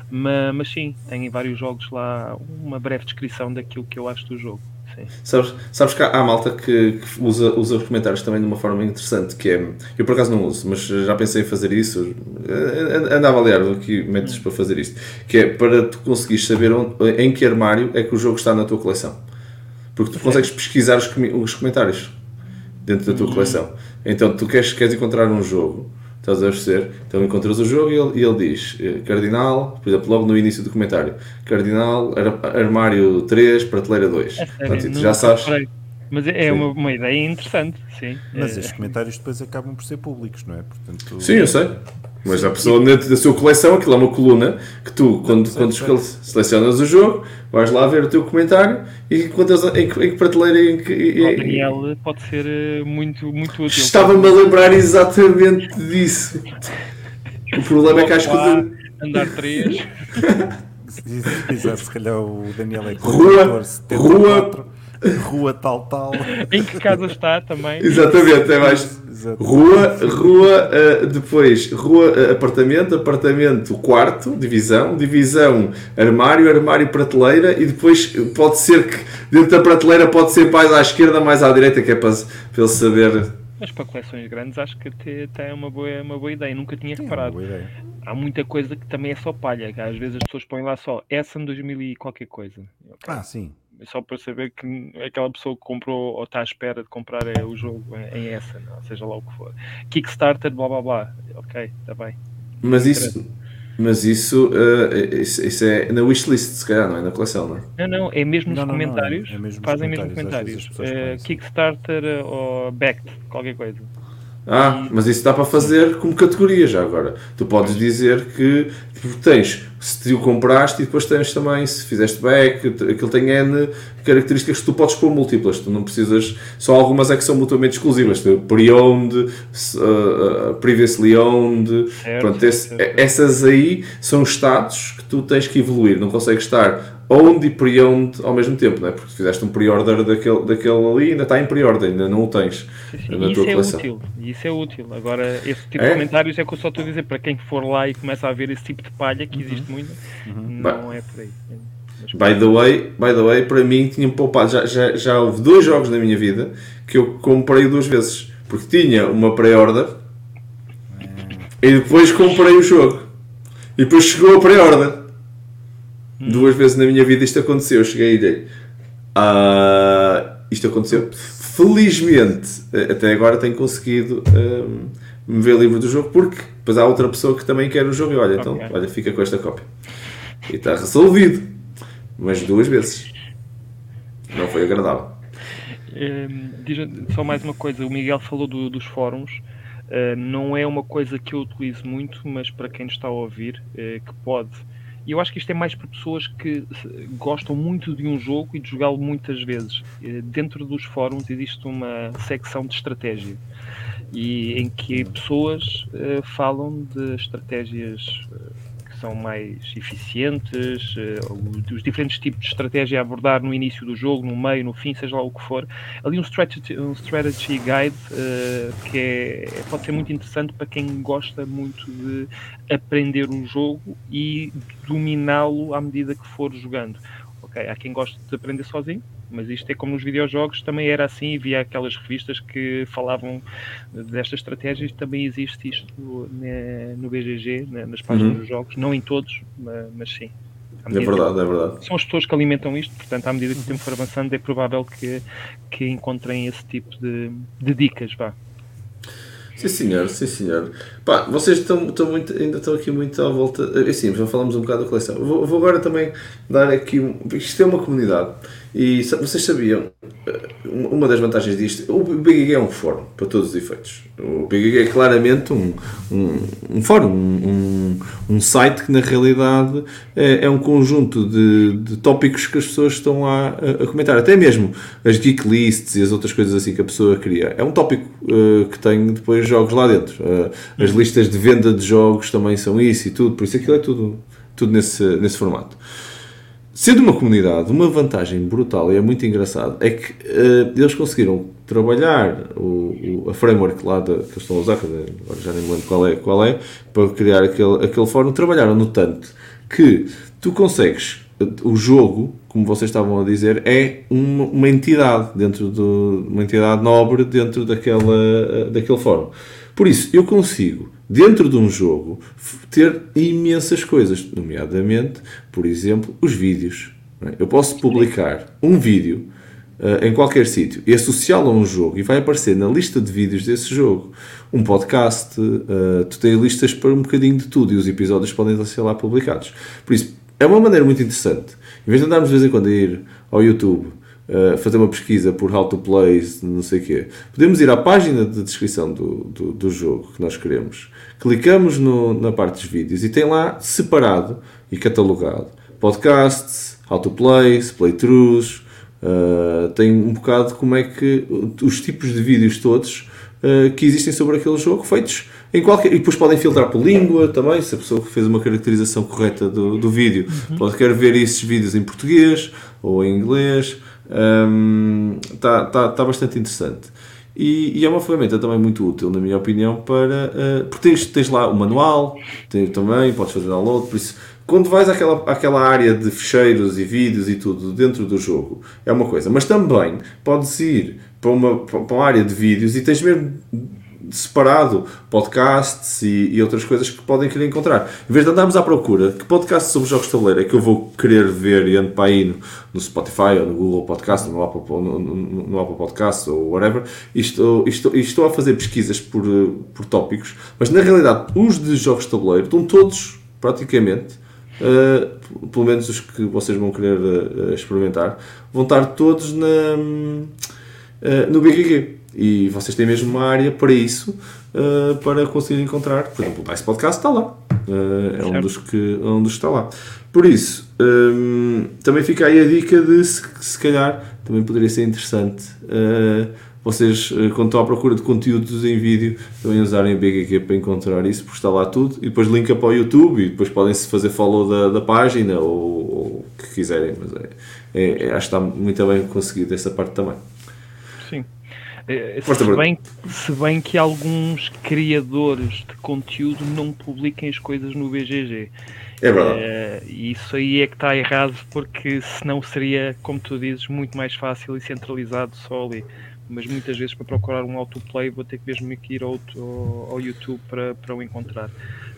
mas, mas sim, tenho em vários jogos lá uma breve descrição daquilo que eu acho do jogo. Sim. Sabes, sabes que há, há malta que, que, usa, usa os comentários também de uma forma interessante, que é, eu por acaso não uso, mas já pensei em fazer isso, ando a avaliar aqui métodos para fazer isto, que é para tu conseguires saber onde, em que armário é que o jogo está na tua coleção. Porque tu consegues pesquisar os, os comentários dentro da tua uhum. coleção. Então tu queres, queres encontrar um jogo, estás a perceber? Então encontras o jogo e ele, e ele diz eh, Cardinal, por exemplo, logo no início do comentário, Cardinal, armário 3, prateleira 2. É Portanto, já sabes. Mas é uma, uma, ideia interessante, sim. Mas é. estes comentários depois acabam por ser públicos, não é? Portanto, sim, eu sei. Mas a pessoa dentro da sua coleção, aquilo é uma coluna que tu, quando, quando selecionas o jogo, vais lá ver o teu comentário e encontras em, que, em que prateleira. Em que, em, Daniel pode ser eh, muito, muito útil. Estava-me a lembrar exatamente disso. O problema é que acho que. O... Andar 3. Exato, se calhar o Daniel é rua, 74, rua, rua tal tal. Em que casa está também? Exatamente, é mais Rua, rua, uh, depois rua, uh, apartamento, apartamento, quarto, divisão, divisão, armário, armário, prateleira e depois pode ser que dentro da prateleira pode ser mais à esquerda, mais à direita, que é para, para ele saber. Mas para coleções grandes acho que até é uma boa, uma boa ideia, nunca tinha reparado. Há muita coisa que também é só palha, às vezes as pessoas põem lá só essa em 2000 e qualquer coisa. Ah, sim só para saber que aquela pessoa que comprou ou está à espera de comprar é o jogo em essa, não, seja lá o que for. Kickstarter, blá blá blá. Ok, está bem. Mas isso, mas isso, uh, isso, isso, é na wishlist, se calhar, não é na coleção, não é? Não, não, é mesmo nos não, comentários. Não, é mesmo fazem mesmo comentários. Uh, Kickstarter ou Backed, qualquer coisa. Ah, mas isso dá para fazer como categoria já agora. Tu podes dizer que tens, se o compraste e depois tens também, se fizeste back, aquilo tem N características que tu podes pôr múltiplas. Tu não precisas, só algumas é que são mutuamente exclusivas. Pre-owned, uh, uh, previously owned. Certo, Pronto, esse, certo. essas aí são estados que tu tens que evoluir. Não consegues estar owned e pre-owned ao mesmo tempo, não é? Porque fizeste um pre-order daquele, daquele ali ainda está em pre-order, ainda não o tens sim. na isso tua é coleção. Útil, isso é útil. Agora, esse tipo é? de comentários é que eu só estou a dizer para quem for lá e começa a ver esse tipo de palha, que uhum. existe muito, uhum. não é por aí. by the way, by the way, para mim tinha poupado, já, já, já houve dois jogos na minha vida que eu comprei duas vezes, porque tinha uma pré-order e depois comprei o jogo e depois chegou a pré-order Hum. Duas vezes na minha vida isto aconteceu. Eu cheguei e dei. Uh, isto aconteceu. Felizmente, até agora tenho conseguido um, me ver livre do jogo, porque depois há outra pessoa que também quer o jogo e olha, então, okay. então, olha, fica com esta cópia. E está resolvido. Mas duas vezes. Não foi agradável. Um, só mais uma coisa, o Miguel falou do, dos fóruns. Uh, não é uma coisa que eu utilizo muito, mas para quem está a ouvir, uh, que pode e eu acho que isto é mais para pessoas que gostam muito de um jogo e de jogá-lo muitas vezes. Eh, dentro dos fóruns existe uma secção de estratégia e em que pessoas uh, falam de estratégias uh, que são mais eficientes, uh, os diferentes tipos de estratégia a abordar no início do jogo, no meio, no fim, seja lá o que for. Ali um strategy, um strategy guide que é, pode ser muito interessante para quem gosta muito de aprender o jogo e dominá-lo à medida que for jogando. Ok, há quem goste de aprender sozinho, mas isto é como nos videojogos, também era assim, havia aquelas revistas que falavam destas estratégias, também existe isto no, no BGG, nas páginas uhum. dos jogos, não em todos, mas, mas sim. É verdade, é verdade. São as pessoas que alimentam isto, portanto, à medida que o tempo for avançando, é provável que, que encontrem esse tipo de, de dicas, vá. Sim senhor, sim senhor. Pá, vocês estão, estão muito, ainda estão aqui muito à volta. Eh, sim, já falamos um bocado da coleção. Vou, vou agora também dar aqui. Isto é uma comunidade. E vocês sabiam, eh, uma das vantagens disto, o BGG é um fórum, para todos os efeitos. O BGG é claramente um, um, um fórum, um, um site que na realidade é, é um conjunto de, de, tópicos que as pessoas estão a, a, comentar. Até mesmo as geek lists e as outras coisas assim que a pessoa cria. É um tópico uh, que tem depois jogos lá dentro. Uh, as listas de venda de jogos também são isso e tudo, por isso aquilo é tudo, tudo nesse, nesse formato. Sendo uma comunidade, uma vantagem brutal e é muito engraçado é que uh, eles conseguiram trabalhar o, o, a framework lá de, que eles estão a usar, agora já nem me lembro qual é, qual é, para criar aquele, aquele fórum, trabalharam no tanto que tu consegues, o jogo, como vocês estavam a dizer, é uma, uma entidade dentro do, uma entidade nobre dentro daquela, daquele fórum. Por isso, eu consigo dentro de um jogo, ter imensas coisas, nomeadamente, por exemplo, os vídeos. É? Eu posso publicar um vídeo uh, em qualquer sítio e associá-lo a um jogo e vai aparecer na lista de vídeos desse jogo. Um podcast, uh, tu tens listas para um bocadinho de tudo e os episódios podem ser lá publicados. Por isso, é uma maneira muito interessante. Em vez de andarmos de vez em quando a ir ao YouTube uh, fazer uma pesquisa por how to play, não sei o quê, podemos ir à página de descrição do, do, do jogo que nós queremos clicamos no, na parte dos vídeos e tem lá separado e catalogado podcasts, how to play, playthroughs, uh, tem um bocado como é que os tipos de vídeos todos uh, que existem sobre aquele jogo feitos em qualquer. E depois podem filtrar por língua também, se a pessoa fez uma caracterização correta do, do vídeo, uhum. pode querer ver esses vídeos em português ou em inglês. Está tá, tá bastante interessante. E, e, é uma ferramenta também muito útil, na minha opinião, para. Uh, porque tens, tens lá o manual, tens, também, podes fazer download, por isso. Quando vais àquela, àquela área de fecheiros e vídeos e tudo dentro do jogo, é uma coisa. Mas também podes ir para uma, para uma área de vídeos e tens mesmo separado podcasts e, e, outras coisas que podem querer encontrar. Em vez de andarmos à procura, que podcast sobre jogos de tabuleiro é que eu vou querer ver e ando para aí no, no Spotify ou no Google Podcast, no Apple, no, no, Apple Podcast ou whatever, e estou, estou, estou a fazer pesquisas por, por tópicos, mas na realidade os de jogos de tabuleiro estão todos praticamente. Uh, pelo menos os que vocês vão querer uh, experimentar, vão estar todos na, uh, no BGG. E vocês têm mesmo uma área para isso, uh, para conseguir encontrar. Por exemplo, o Dice Podcast está lá. Uh, é um dos, que, um dos que está lá. Por isso, um, ehm, também fica aí a dica de se, se calhar também poderia ser interessante uh, vocês, quando estão à procura de conteúdos em vídeo, também usarem a BGG para encontrar isso, porque está lá tudo. E depois linka para o YouTube e depois podem-se fazer follow da, da página ou, ou o que quiserem. Mas é, é, é, acho que está muito bem conseguido essa parte também. Eh, se bem, se bem que alguns criadores de conteúdo não publiquem as coisas no BGG. É verdade. É, isso aí é que está errado, porque senão seria, como tu dizes, muito mais fácil e centralizado só ali. Mas muitas vezes para procurar um autoplay vou ter que mesmo ir ao, ao YouTube para, para o encontrar.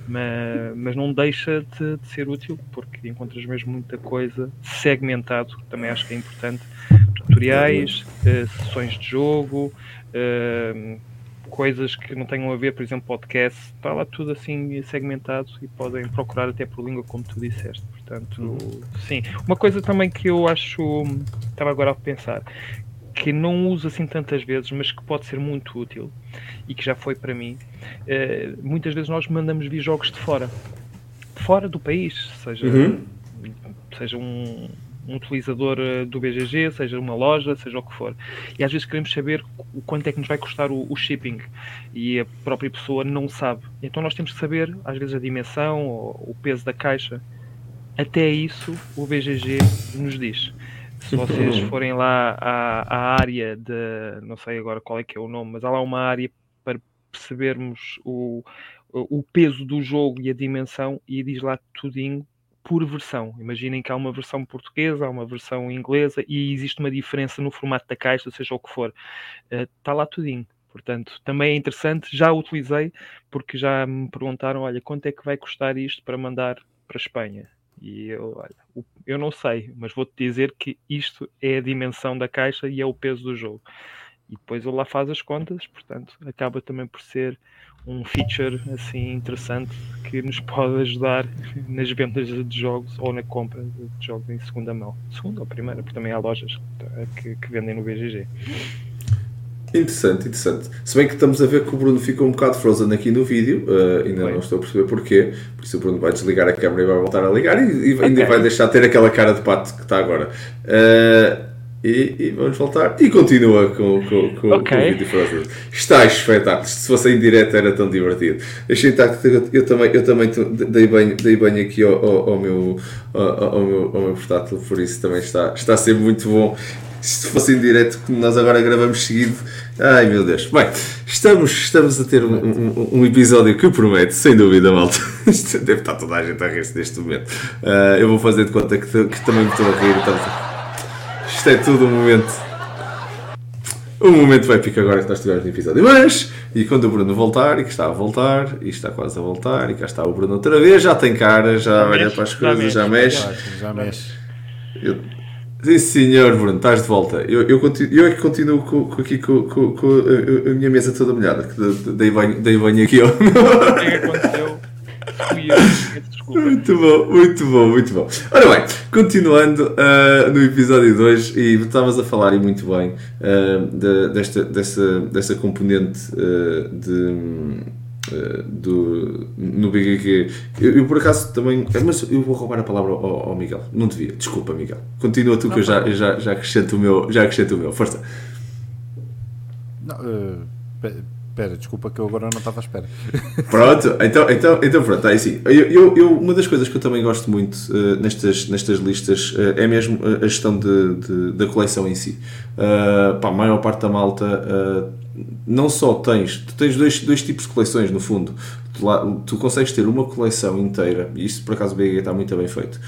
Mas, mas não deixa de, de, ser útil, porque encontras mesmo muita coisa segmentado, também acho que é importante tutoriais, uh, sessões de jogo, uh, coisas que não tenham a ver, por exemplo, podcast, está lá tudo assim segmentado e podem procurar até por língua, como tu disseste. Portanto, uhum. sim. Uma coisa também que eu acho, estava agora a pensar, que não uso assim tantas vezes, mas que pode ser muito útil e que já foi para mim. Uh, muitas vezes nós mandamos vir jogos de fora, fora do país, seja, uhum. seja um, um utilizador uh, do BGG, seja uma loja, seja o que for. E às vezes queremos saber o quanto é que nos vai custar o, o shipping e a própria pessoa não sabe. Então nós temos que saber, às vezes, a dimensão ou o peso da caixa. Até isso o BGG nos diz. Se vocês forem lá à, à área de, não sei agora qual é que é o nome, mas há lá uma área para percebermos o, o peso do jogo e a dimensão e diz lá tudinho por versão. Imaginem que há uma versão portuguesa, há uma versão inglesa e existe uma diferença no formato da caixa, seja o que for. Está uh, lá tudinho. Portanto, também é interessante. Já utilizei porque já me perguntaram: olha, quanto é que vai custar isto para mandar para a Espanha? E eu, olha, eu não sei, mas vou-te dizer que isto é a dimensão da caixa e é o peso do jogo. E depois ele lá faz as contas, portanto, acaba também por ser um feature assim interessante que nos pode ajudar nas vendas de jogos ou na compra de jogos em segunda mão. Segunda ou primeira, porque também há lojas que, que vendem no BGG. Interessante, interessante. Se bem que estamos a ver que o Bruno ficou um bocado frozen aqui no vídeo, uh, ainda Bem. não estou a perceber porquê, por isso o Bruno vai desligar a câmera e vai voltar a ligar e, e okay. ainda vai deixar de ter aquela cara de pato que está agora. Uh, e, e, vamos voltar. E continua com, com, com, okay. com o vídeo Frozen. Está espetáculo. Se fosse em direto era tão divertido. Achei que eu, eu também, eu também dei bem, dei bem aqui ao, ao, ao meu, ao, ao, meu, ao meu portátil, por isso também está, está a ser muito bom se fosse em direto, como nós agora gravamos seguido. Ai meu Deus. Bem, estamos, estamos a ter um, um, um episódio que promete, sem dúvida, malta. Deve estar toda a gente a rir-se neste momento. Uh, eu vou fazer de conta que, que também me estou a rir. Isto é tudo um momento. Um momento épico agora que nós tivemos no episódio. Mas, e quando o Bruno voltar, e que está a voltar, e está quase a voltar, e cá está o Bruno outra vez, já tem cara, já, já olha mexe, para as coisas, já mexe. Já mexe. Já mexe. Eu, Sim, senhor, Bruno, estás de volta. Eu, eu, continuo, eu é que continuo com, com aqui com, com, com a, a, minha mesa toda molhada, que dei banho, dei banho aqui. Ó. O que é que aconteceu? Fui eu, Muito bom, muito bom, muito bom. Ora bem, continuando uh, no episódio 2, e estavas a falar e muito bem uh, de, desta, dessa, dessa componente uh, de do, no BGG. Eu, eu, por acaso também. Mas eu vou roubar a palavra ao, ao Miguel. Não devia. Desculpa, Miguel. Continua tu que eu já, eu já, já, acrescento o meu, já acrescento o meu. Força. Não, uh, Espera, desculpa que eu agora não estava à espera. Pronto, então, então, então pronto, é assim. Eu, eu, eu, uma das coisas que eu também gosto muito uh, nestas, nestas listas uh, é mesmo a gestão de, de, da coleção em si. Uh, pá, a maior parte da malta não só tens, tu tens dois, dois tipos de coleções no fundo. Tu, lá, tu consegues ter uma coleção inteira, e isso por acaso o BG está muito bem feito.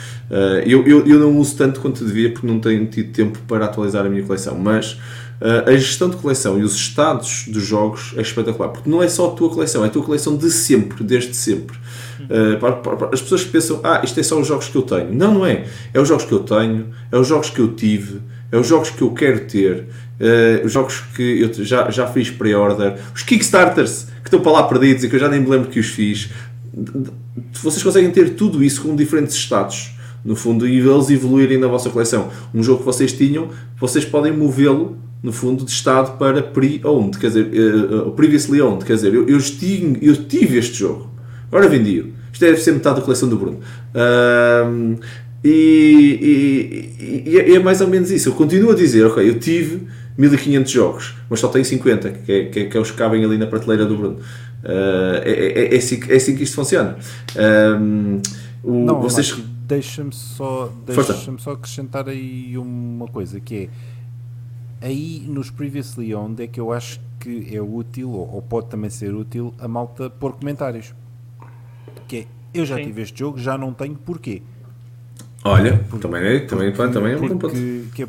Eu, eu, eu não uso tanto quanto devia porque não tenho tido tempo para atualizar a minha coleção, mas a gestão de coleção e os estados dos jogos é espetacular, porque não é só a tua coleção, é a tua coleção de sempre, desde sempre. Uh, para, para, as pessoas pensam, ah, isto é só os jogos que eu tenho. Não, não é. É os jogos que eu tenho, é os jogos que eu tive, é os jogos que eu quero ter, uh, os jogos que eu já, já fiz pre-order, os Kickstarters que estão para lá perdidos e que eu já nem me lembro que os fiz. Vocês conseguem ter tudo isso com diferentes estados, no fundo, e eles evoluírem na vossa coleção. Um jogo que vocês tinham, vocês podem movê-lo no fundo, de estado para pre-owned, quer dizer, uh, previously owned, quer dizer, eu, eu, tive, eu tive este jogo, agora vendi-o. Isto deve ser metade da coleção do Bruno. Uh, e, e, e, é mais ou menos isso. Eu continuo a dizer, ok, eu tive 1500 jogos, mas só tenho 50, que é, que é, que é os que cabem ali na prateleira do Bruno. Uh, é, é, é, assim, é assim que isto funciona. Um, o, Não, vocês... Deixa-me só, deixa só acrescentar aí uma coisa, que é aí nos Previously Owned é que eu acho que é útil, ou, ou pode também ser útil, a malta pôr comentários. Que é, eu já Sim. tive este jogo, já não tenho, porquê? Olha, porque, também é, também, porque, também é um porque, que é,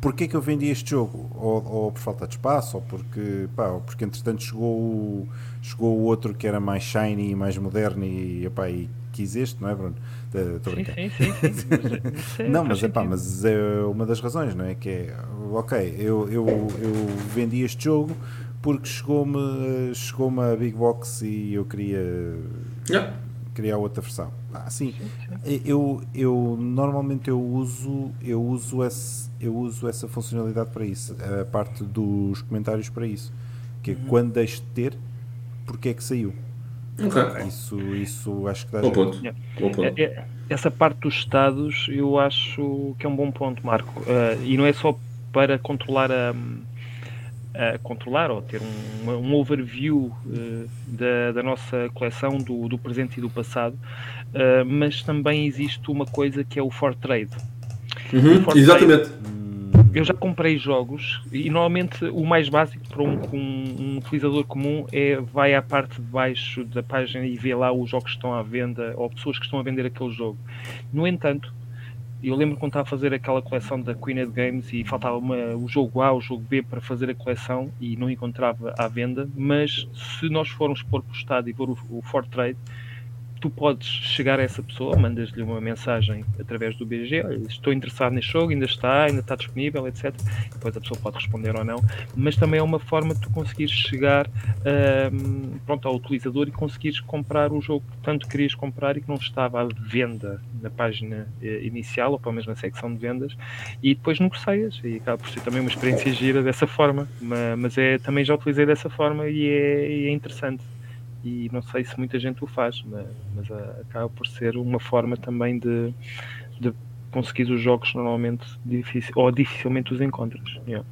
Porquê é que eu vendi este jogo? Ou, ou, por falta de espaço, ou porque, pá, ou porque entretanto chegou o, chegou o outro que era mais shiny e mais moderno e, epá, e quis este, não é, Bruno? Estou sim, sim, sim, sim. não, mas, epá, mas é uma das razões, não é? Que é, ok, eu, eu, eu vendi este jogo porque chegou-me chegou a Big Box e eu queria, yeah. queria outra versão. Ah, sim, eu, eu normalmente eu uso, eu uso esse eu uso essa funcionalidade para isso, a parte dos comentários para isso, que é uhum. quando deixo de ter, porque é que saiu. Okay. Isso, isso acho que dá bom ponto. bom ponto. É, é, essa parte dos estados eu acho que é um bom ponto, Marco. Uh, e não é só para controlar a, a controlar ou ter um, um overview uh, da, da, nossa coleção do, do, presente e do passado, uh, mas também existe uma coisa que é o for trade. Uhum, for exatamente. Trade, eu já comprei jogos e normalmente o mais básico para um, um, um, utilizador comum é vai à parte de baixo da página e vê lá os jogos que estão à venda ou pessoas que estão a vender aquele jogo. No entanto, eu lembro quando estava a fazer aquela coleção da Queen of Games e faltava uma, o jogo A, o jogo B para fazer a coleção e não encontrava à venda, mas se nós formos pôr postado e pôr o, o For Trade, tu podes chegar a essa pessoa, mandas-lhe uma mensagem através do BG, estou interessado neste jogo, ainda está, ainda está disponível, etc. Depois a pessoa pode responder ou não, mas também é uma forma de tu conseguires chegar um, pronto, ao utilizador e conseguires comprar o jogo que tanto querias comprar e que não estava à venda na página eh, inicial ou pelo menos na secção de vendas e depois negocias. E acaba por ser também uma experiência gira dessa forma, mas é, também já utilizei dessa forma e é, e é interessante e não sei se muita gente o faz, mas, mas ah, acaba por ser uma forma também de, de conseguir os jogos normalmente difícil, ou dificilmente os encontras. Yeah.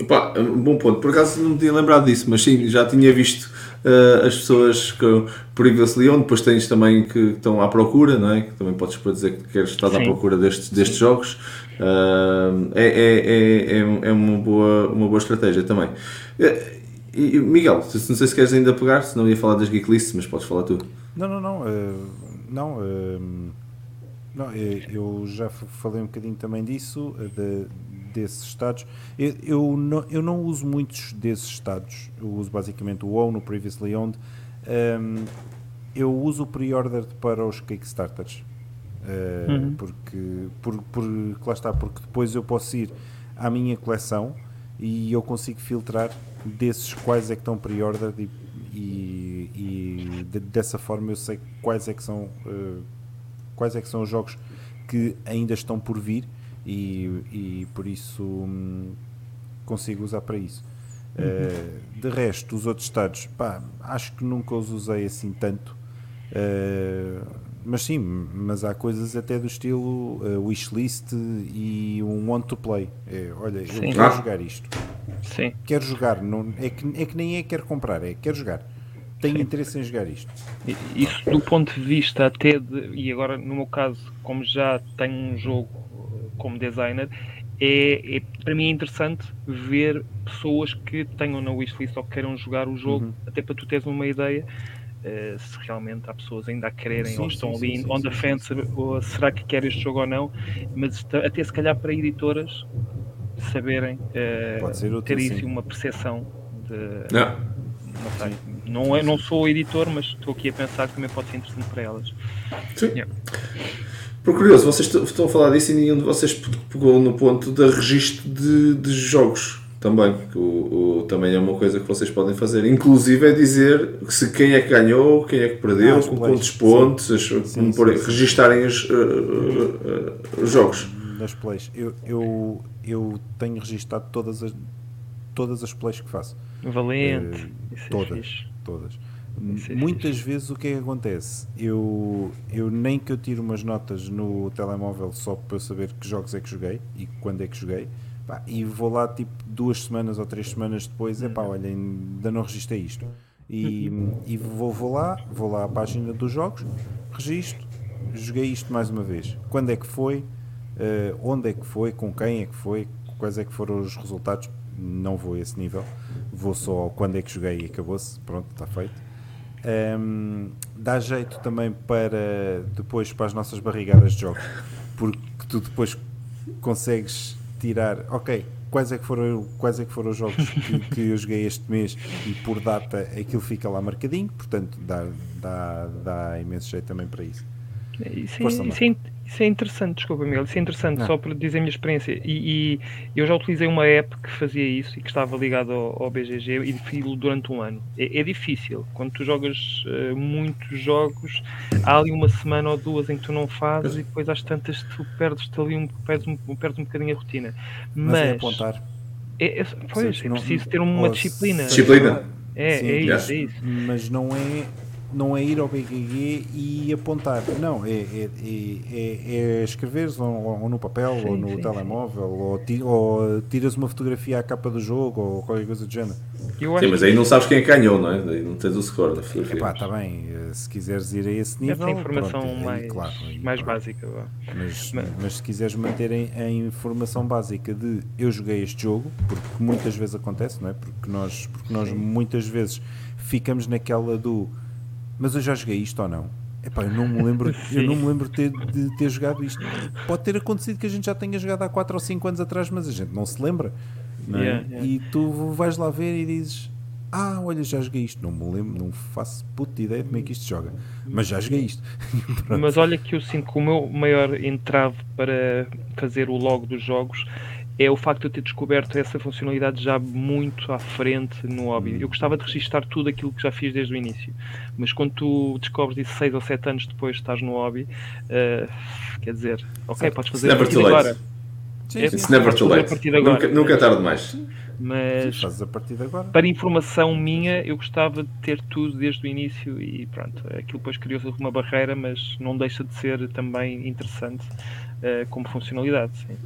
Opa, um bom ponto. Por acaso não me tinha lembrado disso, mas sim, já tinha visto uh, as pessoas que Previously On, depois tens também que estão à procura, não é? Que também podes dizer que queres estar à procura destes, destes jogos. Uh, é, é, é, é, uma, boa, uma boa estratégia também. E, Miguel, não sei se queres ainda pegar, se não ia falar das geek lists, mas podes falar tu. Não, não, não. Uh, não, uh, não eu já falei um bocadinho também disso, de, desses estados. Eu, eu, não, eu não uso muitos desses estados. Eu uso basicamente o Own, o Previously Owned. Um, eu uso o pre-order para os Kickstarters. Uh, uhum. porque, por, por, lá está, porque depois eu posso ir à minha coleção e eu consigo filtrar desses quais é que estão pre-ordered e, e, e de, dessa forma eu sei quais é que são uh, quais é que são os jogos que ainda estão por vir e, e por isso hum, consigo usar para isso. Uh, de resto, os outros estados, pá, acho que nunca os usei assim tanto. Uh, mas sim, mas há coisas até do estilo uh, wishlist e um want to play. É, olha, sim. eu quero ah. jogar isto. Sim. Quero jogar, não, é, que, é que nem é quero comprar, é quero jogar. Tenho sim. interesse em jogar isto. Isso do ponto de vista até de, e agora no meu caso, como já tenho um jogo eh, como designer, é, é, para mim é interessante ver pessoas que tenham na wishlist ou que queiram jogar o jogo, uhum. até para tu teres uma ideia uh, se realmente há pessoas ainda a quererem sim, ou estão sim, ali sim, on the fence ou será que querem este jogo ou não, mas até se calhar para editoras saberem uh, ter isso uma percepção de não. Não, sei, não, é, não sou editor, mas estou aqui a pensar que também pode ser interessante para elas. Sim. Yeah. Por curioso, vocês estão a falar disso e nenhum de vocês pegou no ponto de registro de, de jogos também, que o, o, também é uma coisa que vocês podem fazer. Inclusive é dizer se quem é que ganhou, quem é que perdeu, ah, com quantos pontos, sim, sim, sim, registarem os, uh, uh, os jogos. Nas plays. Eu, eu, eu tenho registado todas as, todas as plays que faço. Valente. Uh, todas. todas. Muitas vezes o que é que acontece? Eu, eu nem que eu tiro umas notas no telemóvel só para eu saber que jogos é que joguei e quando é que joguei Pá, e vou lá tipo duas semanas ou três semanas depois, é pá, olha, ainda não registrei isto. E, e vou, vou lá, vou lá à página dos jogos, registro, joguei isto mais uma vez. Quando é que foi? Uh, onde é que foi? Com quem é que foi? Quais é que foram os resultados? Não vou a esse nível. Vou só ao quando é que joguei e acabou-se. Pronto, está feito. Um, ehm, dá jeito também para depois para as nossas barrigadas de jogos, porque tu depois consegues tirar, ok, quais é que foram, quais é que foram os jogos que, que, eu joguei este mês e por data aquilo fica lá marcadinho, portanto dá, dá, dá imenso jeito também para isso. Isso, Força, isso, é, isso é interessante, desculpa, Miguel. Isso é interessante, não. só para dizer a minha experiência. E, e, eu já utilizei uma app que fazia isso e que estava ligado ao, ao BGG e fiz durante um ano. É, é, difícil. Quando tu jogas uh, muitos jogos, há ali uma semana ou duas em que tu não fazes e depois às tantas tu perdes-te ali um, perdes um, perdes um bocadinho a rotina. Mas, Mas é apontar. É, é, pois, é preciso ter uma disciplina. Disciplina. É, Sim, é isso, é isso. Mas não é não é ir ao BGG e apontar. Não, é, é, é, é escrever ou, ou, no papel sim, ou no sim, telemóvel sim. Ou, ou tiras uma fotografia à capa do jogo ou qualquer coisa do género. sim, mas aí não sabes quem é ganhou, não é? Aí não tens o score da fotografia. Epá, está bem, eh, se quiseres ir a esse nível. Essa informação pronto, mais, aí, claro, aí, mais básica. Mas, mas, mas, se quiseres manter a, a informação básica de eu joguei este jogo, porque muitas vezes acontece, não é? Porque nós, porque nós muitas vezes ficamos naquela do mas eu já joguei isto ou não? Epá, eu não me lembro, eu não me lembro de ter, de ter jogado isto. Pode ter acontecido que a gente já tenha jogado há 4 ou 5 anos atrás, mas a gente não se lembra. Não é? yeah, yeah. E tu vais lá ver e dizes: Ah, olha, já joguei isto. Não me lembro, não faço puta ideia de como é que isto joga, mas já joguei isto. mas olha que eu sinto que o meu maior entrave para fazer o log dos jogos é o facto de eu ter descoberto essa funcionalidade já muito à frente no hobby. Eu gostava de registrar tudo aquilo que já fiz desde o início, mas quando tu descobres isso 6 ou 7 anos depois estás no hobby, uh, quer dizer, ok, certo. podes fazer a partir de agora. Sim, It's never too late. Nunca, nunca é tarde demais. Mas Sim, a partir de agora. para informação minha, eu gostava de ter tudo desde o início e pronto, aquilo depois criou-se uma barreira, mas não deixa de ser também interessante uh, como funcionalidade. Sim.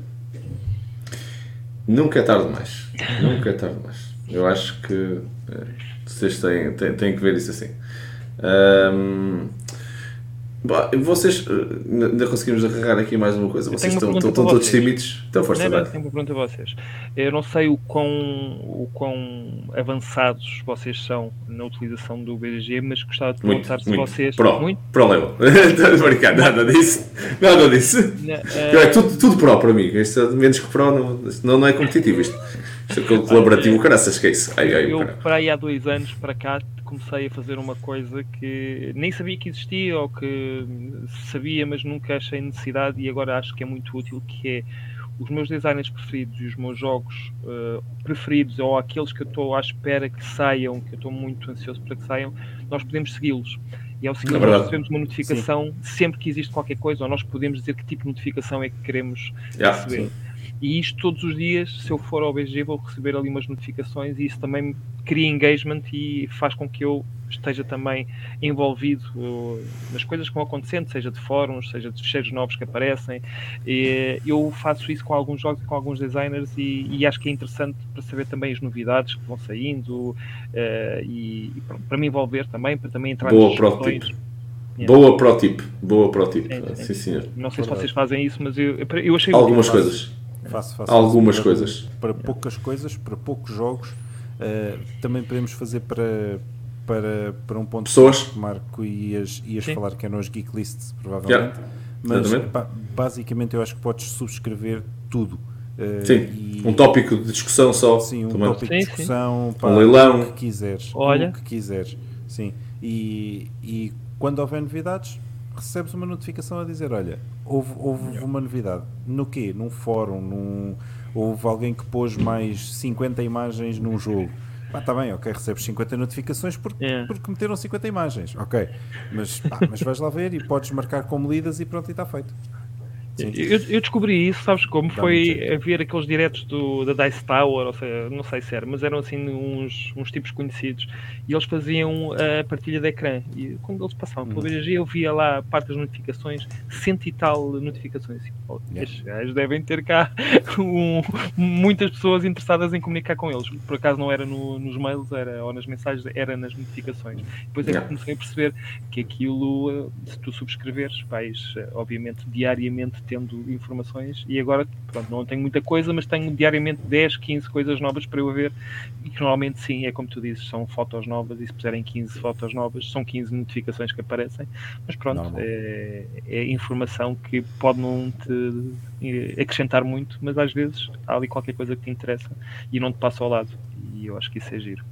Nunca é tarde demais. Nunca é tarde demais. Eu acho que é, vocês têm, têm, têm que ver isso assim. Um, vocês eh, ainda conseguimos agarrar aqui mais uma coisa. Vocês estão, estão, estão todos tímidos. Então, força, não, não, tenho uma pergunta a vocês. Eu não sei o quão, o quão avançados vocês são na utilização do BGG, mas gostava de perguntar muito, se muito. vocês. Pro, muito? Pro level. Estou a brincar, nada disso. Nada disso. Não, uh... é tudo, tudo pro para mim. Isto, é menos que pro, não, não, não é competitivo isto. É colaborativo, caraças, que é isso? Ai, ai, eu, para aí há dois anos para cá, comecei a fazer uma coisa que nem sabia que existia ou que sabia, mas nunca achei necessidade e agora acho que é muito útil, que é os meus designers preferidos e os meus jogos uh, preferidos ou aqueles que eu estou à espera que saiam, que eu estou muito ansioso para que saiam, nós podemos segui-los. E ao seguir, é nós recebemos uma notificação sim. sempre que existe qualquer coisa, ou nós podemos dizer que tipo de notificação é que queremos yeah, receber. Sim. E isto todos os dias, se eu for ao BG, vou receber ali umas notificações e isso também cria engagement e faz com que eu esteja também envolvido uh, nas coisas que vão acontecendo, seja de fóruns, seja de fecheiros novos que aparecem. E eu faço isso com alguns jogos e com alguns designers e, e, acho que é interessante para saber também as novidades que vão saindo uh, e, e pronto, para me envolver também, para também entrar Boa, nas discussões. Yeah. Boa pro tip, boa pro tip. É, sim, senhor. Não sei se vocês fazem isso, mas eu, eu achei algumas coisas. Faço, faço, algumas para, coisas. Para poucas coisas, para poucos jogos, uh, também podemos fazer para, para, para um ponto Pessoas. que Marco ias, ias falar que é nos Geek Lists, provavelmente. Yeah. Mas basicamente eu acho que podes subscrever tudo. Uh, sim, e... um tópico de discussão só. Sim, um também. tópico sim, de discussão, pá, um leilão. o que quiseres. Olha. O que quiseres. Sim. E, e quando houver novidades, recebes uma notificação a dizer: Olha, houve, houve uma novidade. No quê? Num fórum, num, houve alguém que pôs mais 50 imagens num jogo. Pá, está bem, ok, recebes 50 notificações porque, yeah. porque meteram 50 imagens, ok. Mas, pá, mas vais lá ver e podes marcar como lidas e pronto, e está feito. Eu, eu, descobri isso, sabes como? Dá Foi a ver aqueles diretos do, da Dice Tower, ou seja, não sei se era, mas eram assim uns, uns tipos conhecidos e eles faziam a partilha de ecrã. E quando eles passavam pela BG, uhum. eu via lá parte das notificações, cento e tal notificações. Assim, oh, yeah. Devem ter cá um, muitas pessoas interessadas em comunicar com eles. Por acaso não era no, nos mails era, ou nas mensagens, era nas notificações. Depois é que comecei a perceber que aquilo, eh, se tu subscreveres, vais, eh, obviamente, diariamente tendo informações e agora pronto, não tenho muita coisa, mas tenho diariamente 10, 15 coisas novas para eu ver e que normalmente sim, é como tu dizes, são fotos novas e se puserem 15 fotos novas, são 15 notificações que aparecem, mas pronto, é, é, informação que pode não te acrescentar muito, mas às vezes há ali qualquer coisa que te interessa e não te passa ao lado e eu acho que isso é giro.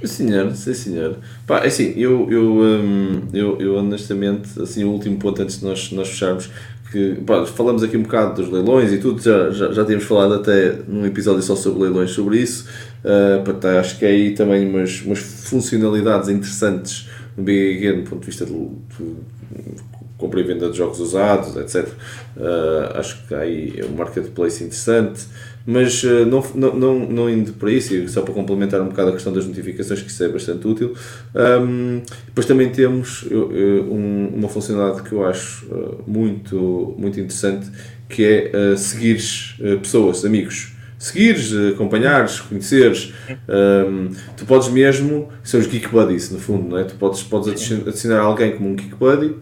Sim, senhor, sim, senhor. Pá, é assim, eu, eu, um, eu, eu honestamente, assim, o último ponto antes de nós, nós fecharmos, que pá, falamos aqui um bocado dos leilões e tudo, já, já, já tínhamos falado até num episódio só sobre leilões sobre isso. Uh, acho que é aí também umas, umas funcionalidades interessantes no BGG do ponto de vista de, de compra e venda de jogos usados, etc. Uh, acho que há aí um marketplace interessante, mas uh, não, não, não, não indo para isso, e só para complementar um bocado a questão das notificações, que isso é bastante útil. Um, depois também temos um, uma funcionalidade que eu acho muito, muito interessante, que é seguir pessoas, amigos seguires, acompanhares, conheceres. Um, tu podes mesmo, são os Geek Buddies, no fundo, não é? Tu podes, podes adicionar alguém como um Geek Buddy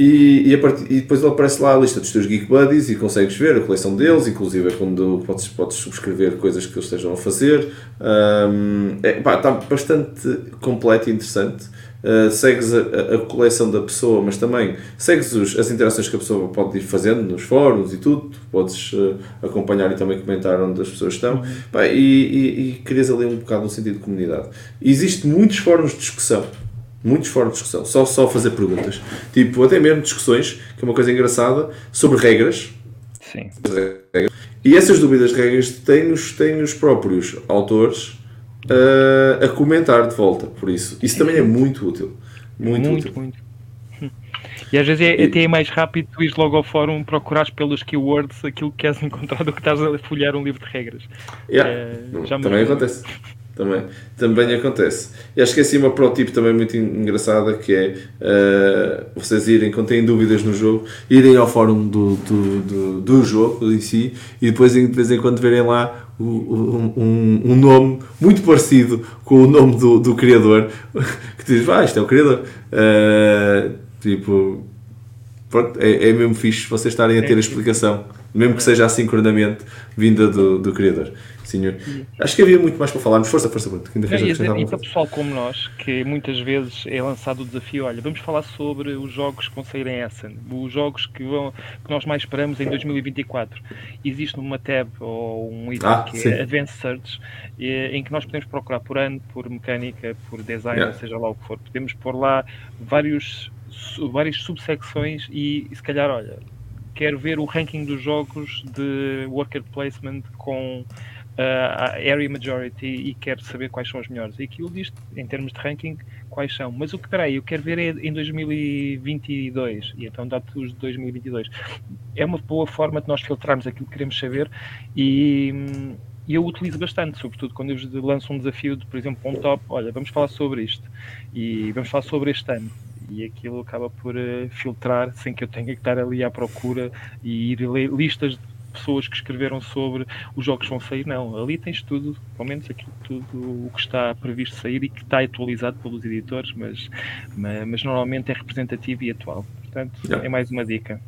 e, e, part... e, depois ele aparece lá a lista dos teus Geek Buddies e consegues ver a coleção deles, inclusive é quando podes, podes subscrever coisas que eles estejam a fazer. Um, é, pá, está bastante completo e interessante. Uh, segues a, a, coleção da pessoa, mas também segues os, as interações que a pessoa pode ir fazendo nos fóruns e tudo, podes uh, acompanhar e também comentar onde as pessoas estão uhum. Pá, e, e, e crias ali um bocado um sentido de comunidade. Existem muitos fóruns de discussão, muitos fóruns de discussão, só, só fazer perguntas, tipo, até mesmo discussões, que é uma coisa engraçada, sobre regras. Sim. E essas dúvidas de regras têm os, têm os próprios autores uh, a comentar de volta, por isso. Isso também é muito útil. Muito, muito útil. Muito. E às vezes é, até é mais rápido tu ires logo ao fórum procurares pelos keywords aquilo que queres encontrar do que estás a folhear um livro de regras. Yeah. Uh, também acontece. Também, também acontece. E acho que é assim uma pro tip também muito engraçada que é uh, vocês irem, quando têm dúvidas no jogo, irem ao fórum do, do, do, do jogo em si e depois de vez em quando verem lá um, um, nome muito parecido com o nome do, do criador, que diz, ah, isto é o criador. Uh, tipo, pronto, é, é mesmo fixe vocês estarem a ter a explicação, mesmo que seja assincronamente vinda do, do criador. Senhor. Acho que havia muito mais para falarmos. Força, força, Bruto. Ainda é, e, e para pessoal como nós, que muitas vezes é lançado o desafio, olha, vamos falar sobre os jogos que vão sair em Essen, os jogos que, vão, que nós mais esperamos em 2024. Existe uma tab ou um item ah, que é sim. é Advanced Search, em que nós podemos procurar por ano, por mecânica, por design, yeah. seja lá o que for. Podemos pôr lá vários, várias subsecções e, e se calhar, olha, quero ver o ranking dos jogos de worker placement com a area majority e quero saber quais são os melhores. E aquilo diz, em termos de ranking, quais são. Mas o que, peraí, eu quero ver é em 2022, e então dá-te os de 2022. É uma boa forma de nós filtrarmos aquilo que queremos saber e, e eu utilizo bastante, sobretudo quando eu lanço um desafio de, por exemplo, um top, olha, vamos falar sobre isto e vamos falar sobre este ano e aquilo acaba por uh, filtrar sem que eu tenha que estar ali à procura e ir ler listas de pessoas que escreveram sobre os jogos que vão sair, não. Ali tens tudo, pelo menos aquilo tudo o que está previsto sair e que está atualizado pelos editores, mas, mas, mas normalmente é representativo e atual. Portanto, yeah. é mais uma dica.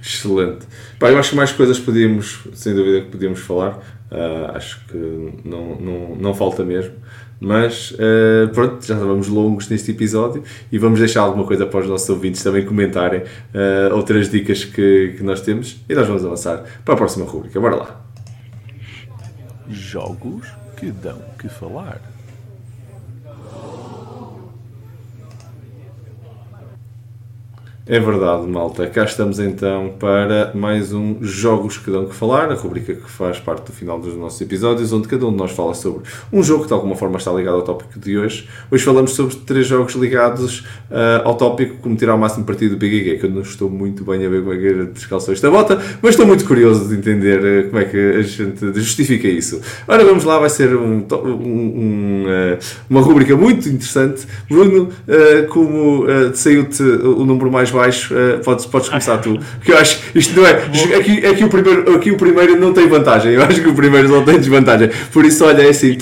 Excelente. Pá, eu acho que mais coisas podíamos, sem dúvida, que podíamos falar. Uh, acho que não, não, não falta mesmo. Mas uh, pronto, já estávamos longos neste episódio e vamos deixar alguma coisa para os nossos ouvintes também comentarem uh, outras dicas que, que nós temos e nós vamos avançar para a próxima rubrica. Bora lá! Jogos que dão que falar. É verdade, malta. Cá estamos então para mais um Jogos que dão que falar, a rubrica que faz parte do final dos nossos episódios, onde cada um de nós fala sobre um jogo que de alguma forma está ligado ao tópico de hoje. Hoje falamos sobre três jogos ligados uh, ao tópico, como tirar o máximo partido do BGG, que eu não estou muito bem a ver como é que descalçou esta bota, mas estou muito curioso de entender uh, como é que a gente justifica isso. Ora, vamos lá, vai ser um, um, um, uh, uma rubrica muito interessante. Bruno, como saiu-te o número mais baixo baixo, uh, podes, podes começar tu. Porque eu acho isto não é. Aqui, aqui, o primeiro, aqui o primeiro não tem vantagem. Eu acho que o primeiro não tem desvantagem. Por isso, olha, é assim.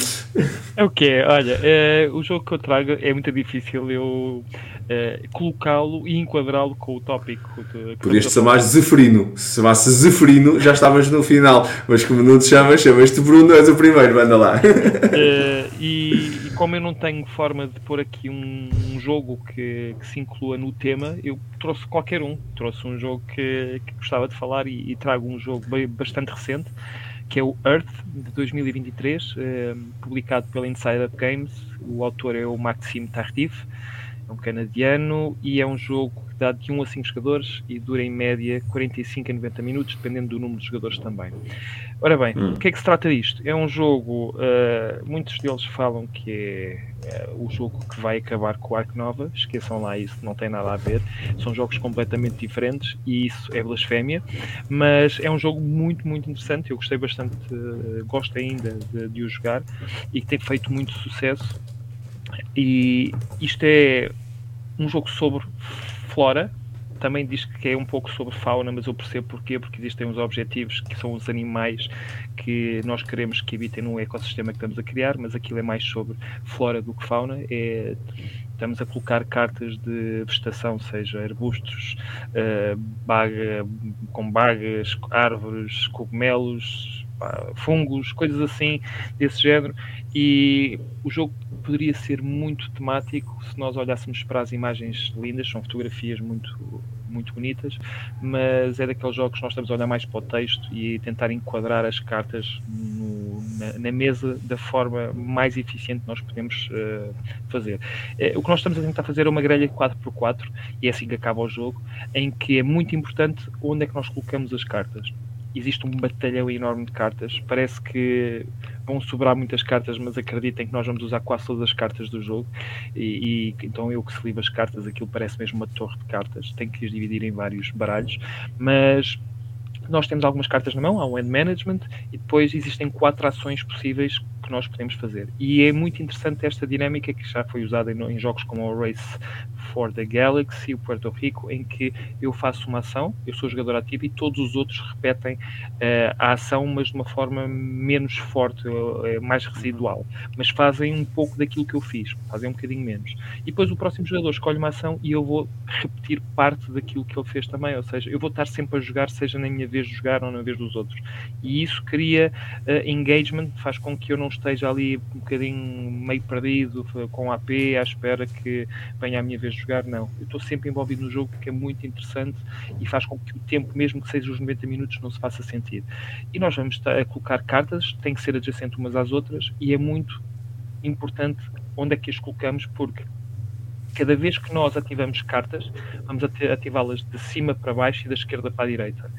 É o que é, olha, é, o jogo que eu trago é muito difícil eu é, colocá-lo e enquadrá-lo com o tópico. De, Podias te chamar Zeferino. Se chamasse Zeferino, já estavas no final. Mas como não te chamas, chamas-te Bruno, és o primeiro, manda lá. É, e, como eu não tenho forma de pôr aqui um, um jogo que, que, se inclua no tema, eu trouxe qualquer um. Trouxe um jogo que, que gostava de falar e, e trago um jogo bastante recente que é o Earth de 2023, eh, publicado pela Inside Up Games. O autor é o Maxime Tardif É um canadiano e é um jogo que dá de 1 a 5 jogadores e dura em média 45 a 90 minutos, dependendo do número de jogadores também. Ora bem, hum. o que é que se trata disto? É um jogo, uh, muitos deles falam que é uh, o jogo que vai acabar com o Ark Nova, esqueçam lá isso, não tem nada a ver, são jogos completamente diferentes e isso é blasfémia, mas é um jogo muito, muito interessante, eu gostei bastante, uh, gosto ainda de, de o jogar e que tem feito muito sucesso e isto é um jogo sobre flora, também diz que é um pouco sobre fauna, mas eu percebo porquê, porque existem uns objetivos que são os animais que nós queremos que habitem no ecossistema que estamos a criar, mas aquilo é mais sobre flora do que fauna. É, estamos a colocar cartas de vegetação, seja arbustos, uh, baga, com bagas, árvores, cogumelos, fungos, coisas assim desse género. E o jogo poderia ser muito temático se nós olhássemos para as imagens lindas, são fotografias muito, muito bonitas, mas é daqueles jogos que nós estamos a olhar mais para o texto e tentar enquadrar as cartas no, na, na, mesa da forma mais eficiente que nós podemos uh, fazer. Uh, o que nós estamos a tentar fazer é uma grelha 4x4 e é assim que acaba o jogo, em que é muito importante onde é que nós colocamos as cartas existe um batalhão enorme de cartas. Parece que vão sobrar muitas cartas, mas acreditem que nós vamos usar quase todas as cartas do jogo. E, e então eu que se livro as cartas, aquilo parece mesmo uma torre de cartas. Tem que as dividir em vários baralhos, mas nós temos algumas cartas na mão, há um end management, e depois existem quatro ações possíveis que nós podemos fazer. E é muito interessante esta dinâmica que já foi usada em, em jogos como o Race for the Galaxy, o Puerto Rico, em que eu faço uma ação, eu sou jogador ativo e todos os outros repetem uh, a ação, mas de uma forma menos forte, uh, mais residual. Mas fazem um pouco daquilo que eu fiz, fazem um bocadinho menos. E depois o próximo jogador escolhe uma ação e eu vou repetir parte daquilo que ele fez também, ou seja, eu vou estar sempre a jogar, seja na minha vez de jogar ou na vez dos outros. E isso cria uh, engagement, faz com que eu não esteja ali um bocadinho meio perdido, com AP, à espera que venha a minha vez jogar, não. Eu estou sempre envolvido no jogo porque é muito interessante e faz com que o tempo, mesmo que seja os 90 minutos, não se faça sentido. E nós vamos colocar cartas, tem que ser adjacente umas às outras e é muito importante onde é que as colocamos, porque cada vez que nós ativamos cartas, vamos ativá-las de cima para baixo e da esquerda para a direita.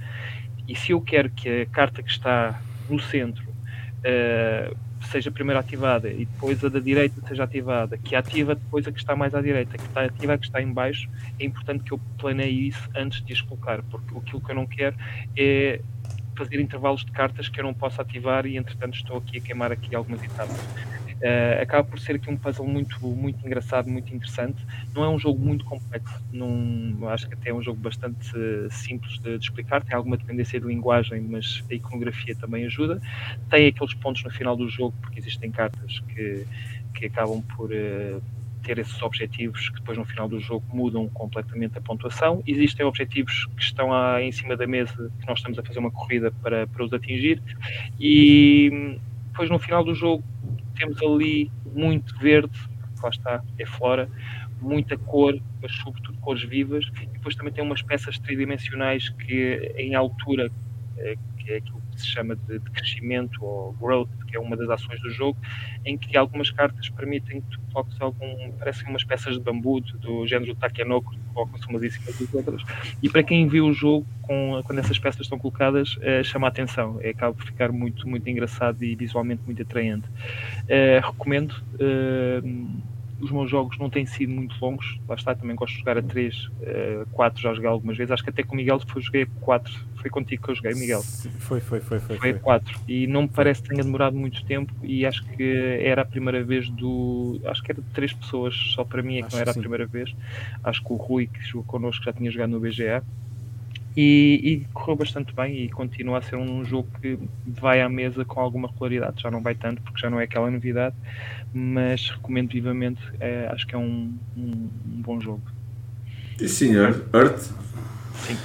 E se eu quero que a carta que está no centro uh, seja primeiro ativada e depois a da direita seja ativada, que ativa depois a que está mais à direita, que está ativa a que está em baixo, é importante que eu planeie isso antes de as colocar, porque aquilo que eu não quero é fazer intervalos de cartas que eu não posso ativar e entretanto estou aqui a queimar aqui algumas etapas. Uh, acaba por ser aqui um puzzle muito, muito engraçado, muito interessante. Não é um jogo muito complexo, não, acho que até é um jogo bastante uh, simples de, de, explicar. Tem alguma dependência de linguagem, mas a iconografia também ajuda. Tem aqueles pontos no final do jogo, porque existem cartas que, que acabam por. Uh, ter esses objetivos que depois no final do jogo mudam completamente a pontuação. Existem objetivos que estão à, em cima da mesa que nós estamos a fazer uma corrida para, para os atingir e depois no final do jogo temos ali muito verde, lá está, é flora, muita cor, mas sobretudo cores vivas, e depois também tem umas peças tridimensionais que em altura, eh, que é aquilo se chama de, de crescimento ou growth, que é uma das ações do jogo, em que algumas cartas permitem que tu coloques algum, parecem umas peças de bambu do género Takenoko, que colocam-se umas em cima das outras, e para quem viu o jogo, com, quando essas peças estão colocadas, uh, chama a atenção, é, acaba por ficar muito, muito engraçado e visualmente muito atraente. Uh, recomendo. Uh, os meus jogos não têm sido muito longos, lá está, também gosto de jogar a 3, uh, 4 já joguei algumas vezes, acho que até com o Miguel foi, joguei 4, foi contigo que eu joguei, Miguel. Foi, foi, foi. Foi, foi 4 e não me parece que tenha demorado muito tempo e acho que era a primeira vez do. Acho que era de 3 pessoas, só para mim é que acho não era a primeira vez. Acho que o Rui que jogou connosco já tinha jogado no BGA e, e, correu bastante bem e continua a ser um jogo que vai à mesa com alguma regularidade. Já não vai tanto porque já não é aquela novidade, mas recomendo vivamente. É, acho que é um, um, um bom jogo. Sim, senhor. Earth? Sim.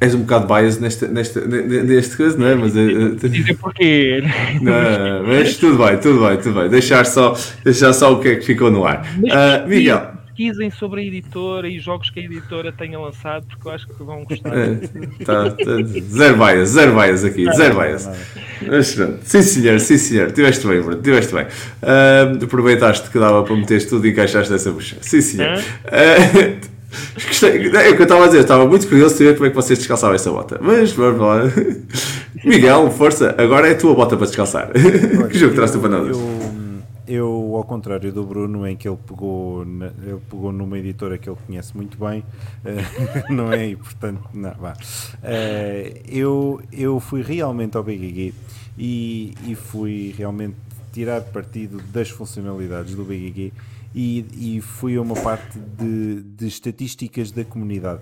És um bocado bias neste, neste, neste caso, não é? Mas, dizer porquê. Não, mas tudo bem, tudo bem, tudo bem. Deixar só, deixar só o que é que ficou no ar. Uh, Miguel. Pesquisem sobre a editora e jogos que a editora tenha lançado, porque eu acho que vão gostar. tá, tá, zero bias, zero bias aqui, zero bias. Mas pronto, sim senhor, sim senhor, tiveste bem, Bruno, tiveste bem. Uh, aproveitaste que dava para meteres tudo e encaixaste essa bucha. Sim senhor. Uh, Gostei, é o que eu estava a dizer, estava muito curioso de ver como é que vocês descalçavam essa bota. Mas vamos lá. Miguel, força, agora é a tua bota para descalçar. Olha, que jogo traz-te para nós? Eu, ao contrário do Bruno, em que ele pegou, ele pegou numa editora que ele conhece muito bem, uh, não é? E portanto, não, vá. Uh, eu, eu fui realmente ao BGG e, e fui realmente tirar partido das funcionalidades do BGG e, e fui a uma parte de, de estatísticas da comunidade.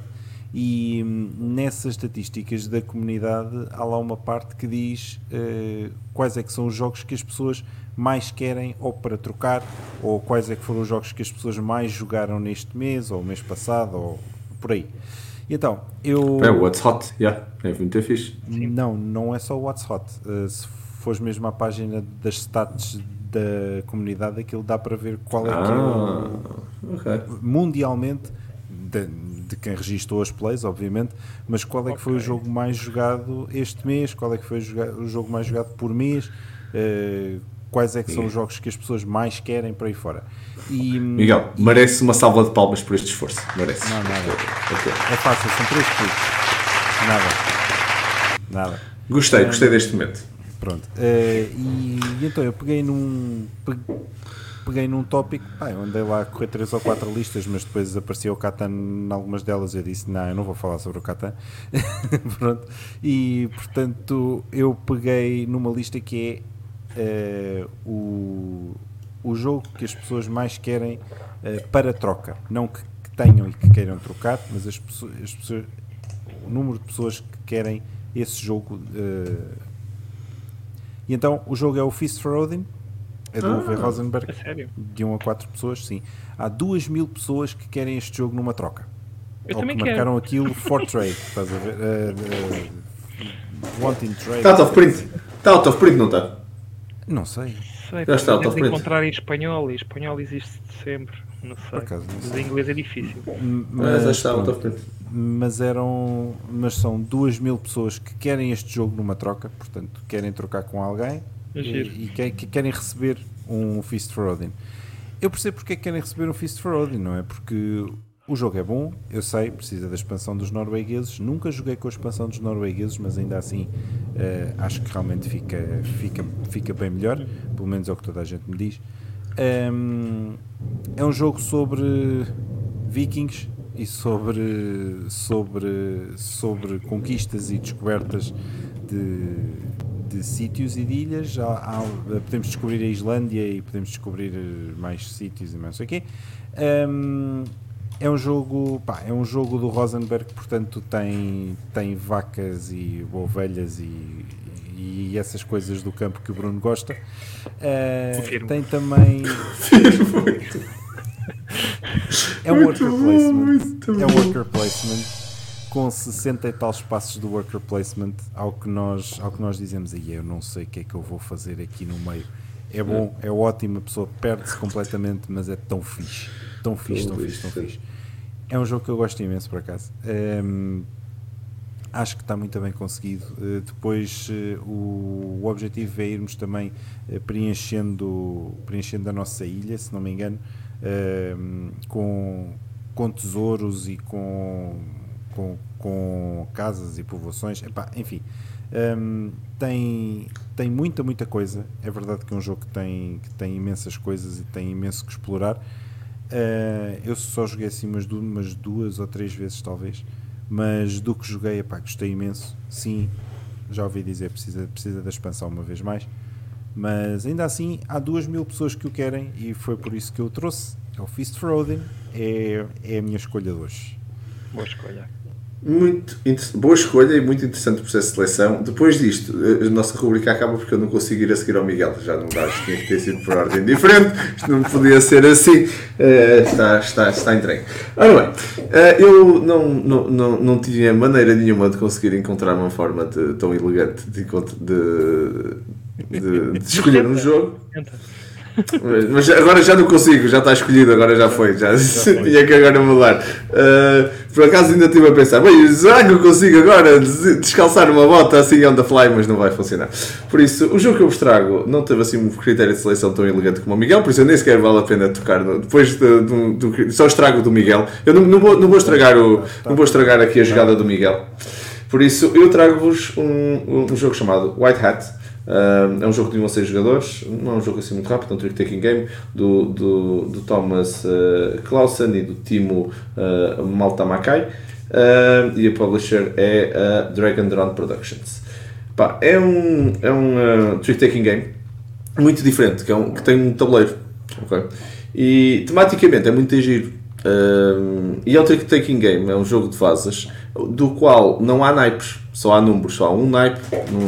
E hum, nessas estatísticas da comunidade há lá uma parte que diz uh, quais é que são os jogos que as pessoas mais querem ou para trocar, ou quais é que foram os jogos que as pessoas mais jogaram neste mês, ou mês passado, ou por aí. Então, eu... É o What's Hot, yeah. é muito fixe. Não, não é só o What's Hot. Uh, se fores mesmo à página das stats da comunidade, aquilo dá para ver qual é ah, que é o, okay. mundialmente de, de, quem registrou as plays, obviamente, mas qual é que foi o jogo mais jogado este mês, qual é que foi o jogo mais jogado por mês, uh, quais é que são os jogos que as pessoas mais querem para aí fora. E, Miguel, merece uma salva de palmas por este esforço. Merece. Não, nada. Okay. É fácil, são três cliques. Nada. Nada. Gostei, gostei deste momento. Pronto. Uh, e, e, então eu peguei num. Peguei num tópico, pá, eu andei lá a correr três ou quatro listas, mas depois apareceu o Catan em algumas delas. Eu disse: Não, eu não vou falar sobre o Catan. Pronto. E portanto, eu peguei numa lista que é uh, o, o jogo que as pessoas mais querem uh, para troca. Não que, que, tenham e que queiram trocar, mas as pessoas, as pessoas, o número de pessoas que querem esse jogo. Uh, e então o jogo é o Fist for Odin, é do ah, Rosenberg, de 1 a 4 pessoas, sim. Há 2 mil pessoas que querem este jogo numa troca. Eu Ou que marcaram aquilo for trade, estás a ver? Uh, uh, wanting trade. Está out of print. Está out of print, não está? Não sei. sei Já está print. encontrar em espanhol e espanhol existe sempre. Não sei. Por acaso, não sei. Mas em inglês é difícil. Mas, mas está mas eram mas são duas mil pessoas que querem este jogo numa troca, portanto querem trocar com alguém é e, e que, que, querem receber um Fist for Odin. Eu percebo porque é que querem receber um Fist for Odin, não é? Porque o jogo é bom, eu sei, precisa da expansão dos noruegueses. Nunca joguei com a expansão dos noruegueses, mas ainda assim uh, acho que realmente fica, fica, fica bem melhor, pelo menos é o que toda a gente me diz. Um, é um jogo sobre vikings, e sobre, sobre, sobre conquistas e descobertas de, de sítios e de ilhas. Já há, podemos descobrir a Islândia e podemos descobrir mais sítios e mais não sei o quê. Um, é um jogo, pá, é um jogo do Rosenberg, portanto tem, tem vacas e ovelhas e, e essas coisas do campo que o Bruno gosta. Uh, tem também. é um worker placement. É um worker placement com 60 e tal espaços do worker placement ao que nós, ao que nós dizemos aí eu não sei o que é que eu vou fazer aqui no meio. É bom, é ótimo, a pessoa perde-se completamente, mas é tão fixe. Tão fixe, tão fixe, tão fixe. É um jogo que eu gosto imenso por acaso. Um, acho que está muito bem conseguido. Uh, depois uh, o, o, objetivo é irmos também uh, preenchendo, preenchendo a nossa ilha, se não me engano. Ehm, com, com tesouros e com, com, com casas e povoações, Epá, enfim, um, ehm, tem, tem muita, muita coisa. É verdade que é um jogo que tem, que tem imensas coisas e tem imenso que explorar. Uh, eu só joguei assim umas duas, umas duas ou três vezes, talvez, mas do que joguei, epá, gostei imenso. Sim, já ouvi dizer precisa, precisa da expansão uma vez mais. Mas ainda assim, há duas mil pessoas que o querem e foi por isso que eu trouxe. É o Fist for Odin, é, é a minha escolha de hoje. Boa escolha. Muito boa escolha e muito interessante o processo de seleção. Depois disto, a nossa rubrica acaba porque eu não consigo ir a seguir ao Miguel. Já não dá, tinha que ter sido por ordem diferente. Isto não podia ser assim. Uh, está, está, está entregue. Ora bem, uh, eu não, não, não, não tinha maneira nenhuma de conseguir encontrar uma forma de, tão elegante de, de, de, de escolher um jogo. Mas agora já não consigo, já está escolhido, agora já foi, já, já tinha que agora mudar. Uh, por acaso ainda estive a pensar, bem, será que eu consigo agora descalçar uma bota assim on the fly, mas não vai funcionar. Por isso, o jogo que eu vos trago não teve assim um critério de seleção tão elegante como o Miguel, por isso eu nem sequer vale a pena tocar. Depois de, do, do, só estrago do Miguel. Eu não, não, vou, não, vou estragar o, não vou estragar aqui a jogada do Miguel. Por isso, eu trago-vos um, um jogo chamado White Hat. Uh, é um jogo de 1 a 6 jogadores, não é um jogo assim muito rápido, é um trick-taking game do, do, do Thomas uh, Clausen e do Timo uh, Maltamakai uh, e a publisher é a Dragon Drone Productions. Pá, é um, é um uh, trick-taking game muito diferente, que, é um, que tem um tabuleiro okay? e tematicamente é muito giro. E é um trick-taking game, é um jogo de vases do qual não há naipes, só há números, só há um naipe, não,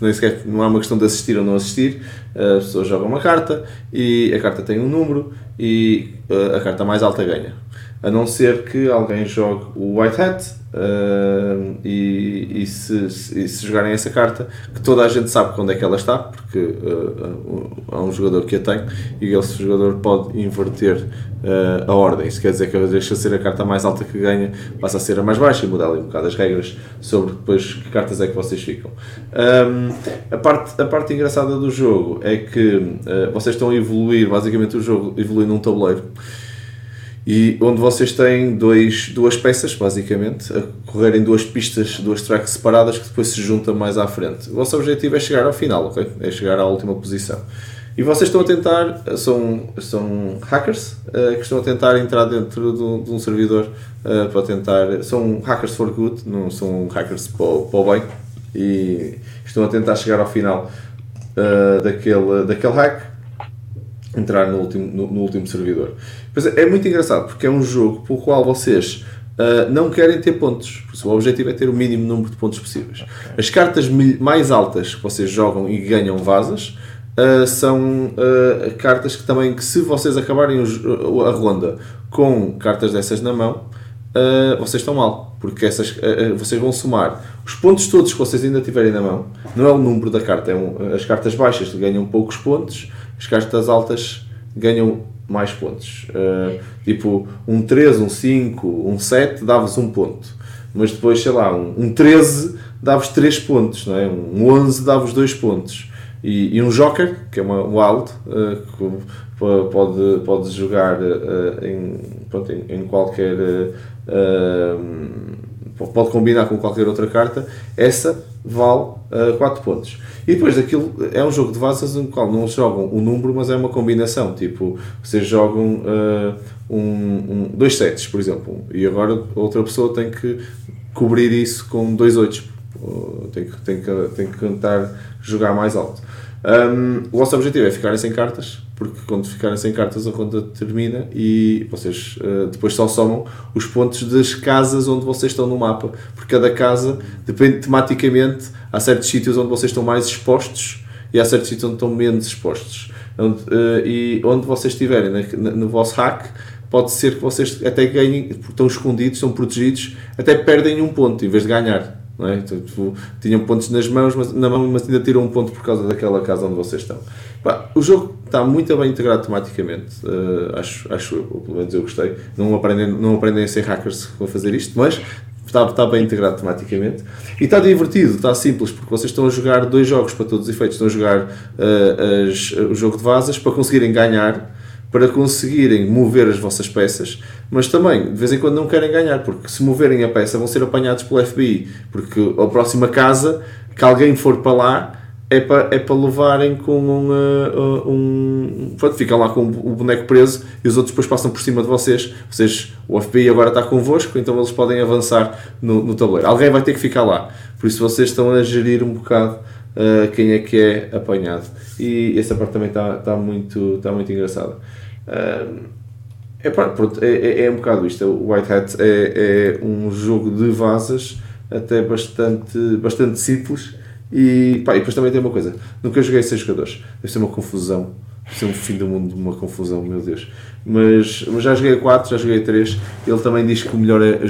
nem sequer, não há uma questão de assistir ou não assistir, as pessoas jogam uma carta e a carta tem um número e a carta mais alta ganha. A não ser que alguém jogue o White Hat uh, e, e, se, e, se, jogarem essa carta, que toda a gente sabe quando é que ela está, porque uh, há um jogador que a tem e esse jogador pode inverter uh, a ordem. Isso quer dizer que deixa de ser a carta mais alta que ganha, passa a ser a mais baixa e muda ali um bocado as regras sobre depois que cartas é que vocês ficam. Um, a, parte, a parte engraçada do jogo é que vocês estão a evoluir, basicamente o jogo evolui num tabuleiro e onde vocês têm dois, duas peças, basicamente, a correrem duas pistas, duas tracks separadas que depois se juntam mais à frente. O vosso objetivo é chegar ao final, ok? É chegar à última posição. E vocês estão a tentar, são, são hackers uh, que estão a tentar entrar dentro de um, de um servidor uh, para tentar. São hackers for good, não são hackers para o bem. E estão a tentar chegar ao final uh, daquele, daquele hack, entrar no último, no, no último servidor. Pois é, é muito engraçado porque é um jogo pelo qual vocês uh, não querem ter pontos. O objetivo é ter o mínimo número de pontos possíveis. As cartas mais altas que vocês jogam e ganham vasas uh, são uh, cartas que também, que se vocês acabarem a ronda com cartas dessas na mão, vocês estão mal. Porque essas, vocês vão somar os pontos todos que vocês ainda tiverem na mão. Não é o número da carta, é um, as cartas baixas ganham poucos pontos, as cartas altas ganham mais pontos. Uh, tipo, um 3, um 5, um 7 dava-vos um ponto. Mas depois, sei lá, um, um 13 dava-vos 3 pontos, não é? um 11 dava-vos 2 pontos. E, e, um Joker, que é uma wild, uh, que pode, pode jogar uh, em, pronto, em, em qualquer. pode combinar com qualquer outra carta, essa vale uh, 4 pontos. E depois daquilo é um jogo de vasas no qual não jogam o número, mas é uma combinação. Tipo, vocês jogam um, um, dois sets, por exemplo, e agora outra pessoa tem que cobrir isso com dois oitos. Tem que, tem, que, tem que tentar jogar mais alto. Um, o vosso objetivo é ficarem sem cartas, porque quando ficarem sem cartas a ronda termina e vocês uh, depois só somam os pontos das casas onde vocês estão no mapa, porque cada casa depende tematicamente, há certos sítios onde vocês estão mais expostos e há certos sítios onde estão menos expostos. Onde, uh, e onde vocês estiverem no, no vosso hack, pode ser que vocês até ganhem, estão escondidos, estão protegidos, até perdem um ponto em vez de ganhar. Não é? então, tipo, tinham pontos nas mãos, mas, na mão, mas ainda tiram um ponto por causa daquela casa onde vocês estão. o jogo está muito bem integrado tematicamente, uh, acho, acho eu, pelo menos eu gostei. Não aprendem, não aprendem a ser hackers a fazer isto, mas está, está bem integrado tematicamente. E está divertido, está simples, porque vocês estão a jogar dois jogos para todos os efeitos. Estão a jogar uh, as, o jogo de vasas para conseguirem ganhar para conseguirem mover as vossas peças, mas também de vez em quando não querem ganhar, porque se moverem a peça vão ser apanhados pelo FBI, porque a próxima casa que alguém for para lá é para, é para levarem com um, uh, um pronto, ficam lá com o boneco preso e os outros depois passam por cima de vocês. Vocês, o FBI agora está convosco, então eles podem avançar no, no tabuleiro. Alguém vai ter que ficar lá. Por isso vocês estão a gerir um bocado uh, quem é que é apanhado. E essa parte também está, está, muito, está muito engraçada. Uh, é, pronto, é, é, um bocado isto. O White Hat é, é um jogo de vasas até bastante, bastante simples. E, pá, e depois também tem uma coisa: nunca joguei seis jogadores, deve ser uma confusão, ser um fim do mundo, uma confusão, meu Deus. Mas, mas já joguei a 4, já joguei a 3. Ele também diz que o melhor é,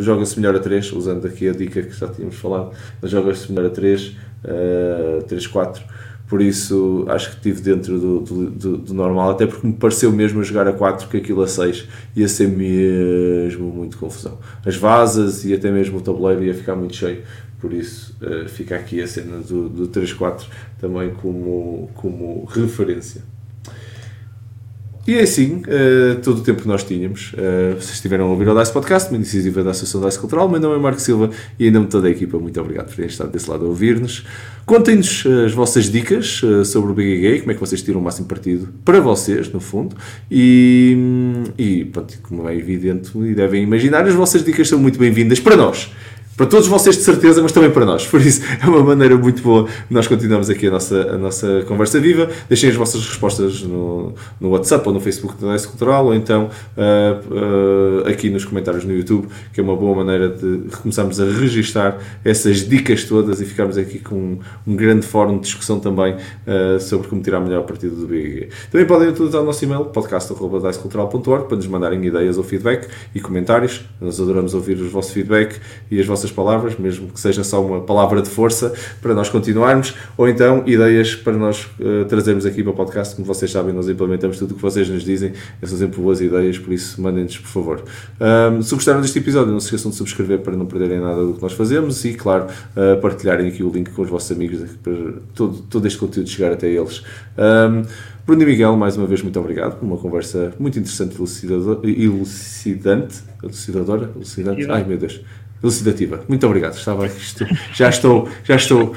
joga-se melhor a 3, usando aqui a dica que já tínhamos falado, mas joga-se melhor a 3, uh, 3, 4 por isso acho que estive dentro do, do, do, do, normal, até porque me pareceu mesmo a jogar a 4 que aquilo a 6 ia ser mesmo muito confusão. As vasas e até mesmo o tabuleiro ia ficar muito cheio, por isso uh, fica aqui a cena do, do 3-4 também como, como referência. E é assim, uh, todo o tempo que nós tínhamos. Uh, vocês estiveram a ouvir o DICE Podcast, uma iniciativa da Associação DICE Cultural. Meu nome é Marco Silva e ainda me toda a equipa. Muito obrigado por terem estado desse lado a ouvir-nos. Contem-nos as vossas dicas uh, sobre o BGG, como é que vocês tiram o máximo partido para vocês, no fundo. E, e pronto, como é evidente e devem imaginar, as vossas dicas são muito bem-vindas para nós para todos vocês de certeza, mas também para nós. Por isso é uma maneira muito boa. Nós continuamos aqui a nossa, a nossa conversa viva. Deixem as vossas respostas no, no WhatsApp ou no Facebook da Dice Cultural ou então uh, uh, aqui nos comentários no YouTube, que é uma boa maneira de começarmos a registar essas dicas todas e ficarmos aqui com um, grande fórum de discussão também uh, sobre como tirar melhor partido do BGG. Também podem utilizar o nosso e-mail podcast.dicecultural.org para nos mandarem ideias ou feedback e comentários. Nós adoramos ouvir os vossos feedback e as vossas palavras, mesmo que seja só uma palavra de força para nós continuarmos, ou então ideias para nós uh, trazermos aqui para o podcast. Como vocês sabem, nós implementamos tudo o que vocês nos dizem, são sempre boas ideias, por isso mandem-nos, por favor. Um, se gostaram deste episódio, não se esqueçam de subscrever para não perderem nada do que nós fazemos e, claro, uh, partilharem aqui o link com os vossos amigos para todo, todo este conteúdo chegar até eles. Um, Bruno e Miguel, mais uma vez, muito obrigado por uma conversa muito interessante e elucidante. Elucidadora? Elucidante? Ai meu Deus elucidativa. Muito obrigado. Estava isto, já estou, já estou.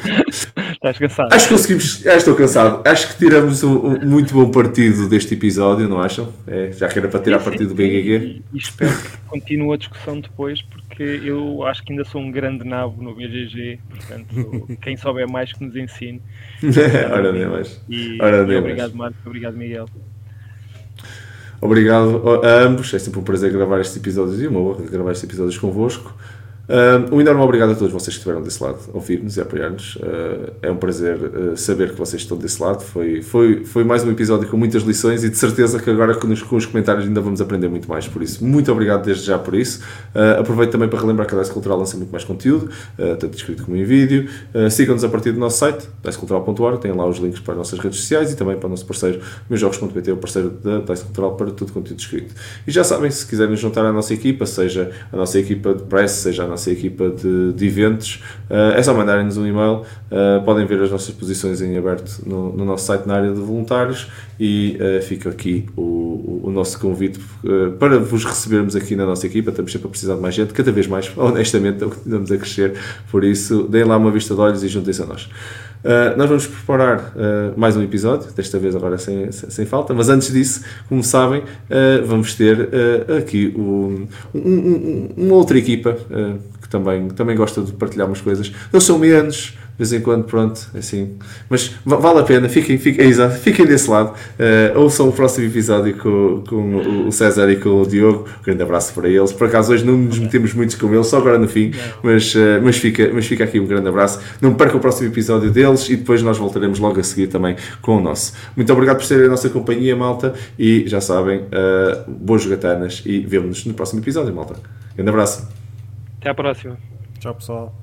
Estás cansado. Acho que conseguimos, já estou cansado. Acho que tiramos um, um muito bom partido deste episódio, não acham? É, já que era para tirar sim, partido do BGG. E, e espero que continue a discussão depois, porque eu acho que ainda sou um grande nabo no BGG, portanto, quem souber mais que nos ensine. Ora nem mais. E, Ora e obrigado, Marco. Obrigado, Miguel. Obrigado a ambos. É sempre um prazer gravar estes episódios e uma honra gravar estes episódios convosco. Uh, um enorme obrigado a todos vocês que estiveram desse lado, a ouvir-nos e apoiar-nos. Uh, é um prazer uh, saber que vocês estão desse lado. Foi, foi, foi mais um episódio com muitas lições e de certeza que agora com os, com os comentários ainda vamos aprender muito mais. Por isso, muito obrigado desde já por isso. aproveito também para relembrar que a DICE Cultural lança muito mais conteúdo, tanto escrito como em vídeo. Sigam-nos a partir do nosso site, dicecultural.org, têm lá os links para as nossas redes sociais e também para o nosso parceiro, meusjogos.pt, o parceiro da DICE Cultural para todo o conteúdo escrito. E já sabem, se quiserem juntar à nossa equipa, seja a nossa equipa de press, seja a nossa equipa de, de eventos, uh, é só mandarem-nos um e-mail. Uh, podem ver as nossas posições em aberto no, no nosso site na área de voluntários e uh, fica aqui o, o nosso convite para vos recebermos aqui na nossa equipa. Estamos sempre a precisar de mais gente, cada vez mais, honestamente, continuamos a crescer. Por isso, deem lá uma vista de olhos e juntem-se a nós. Uh, nós vamos preparar uh, mais um episódio, desta vez agora sem, sem, sem falta, mas antes disso, como sabem, uh, vamos ter aqui um, um, um, uma outra equipa também, também gosta de partilhar umas coisas. Eles são menos, de vez em quando, pronto, assim. Mas vale a pena, fiquem, fiquem, exato, fiquem desse lado. Uh, ouçam o próximo episódio com, com o César e com o Diogo. Um grande abraço para eles. Por acaso hoje não nos metemos muito com eles, só agora no fim, mas, uh, mas, fica, mas fica aqui um grande abraço. Não percam o próximo episódio deles e depois nós voltaremos logo a seguir também com o nosso. Muito obrigado por serem a nossa companhia, malta. E já sabem, uh, boas jogatanas e vemo-nos no próximo episódio, malta. Grande abraço. Até à próxima. Tchau, pessoal.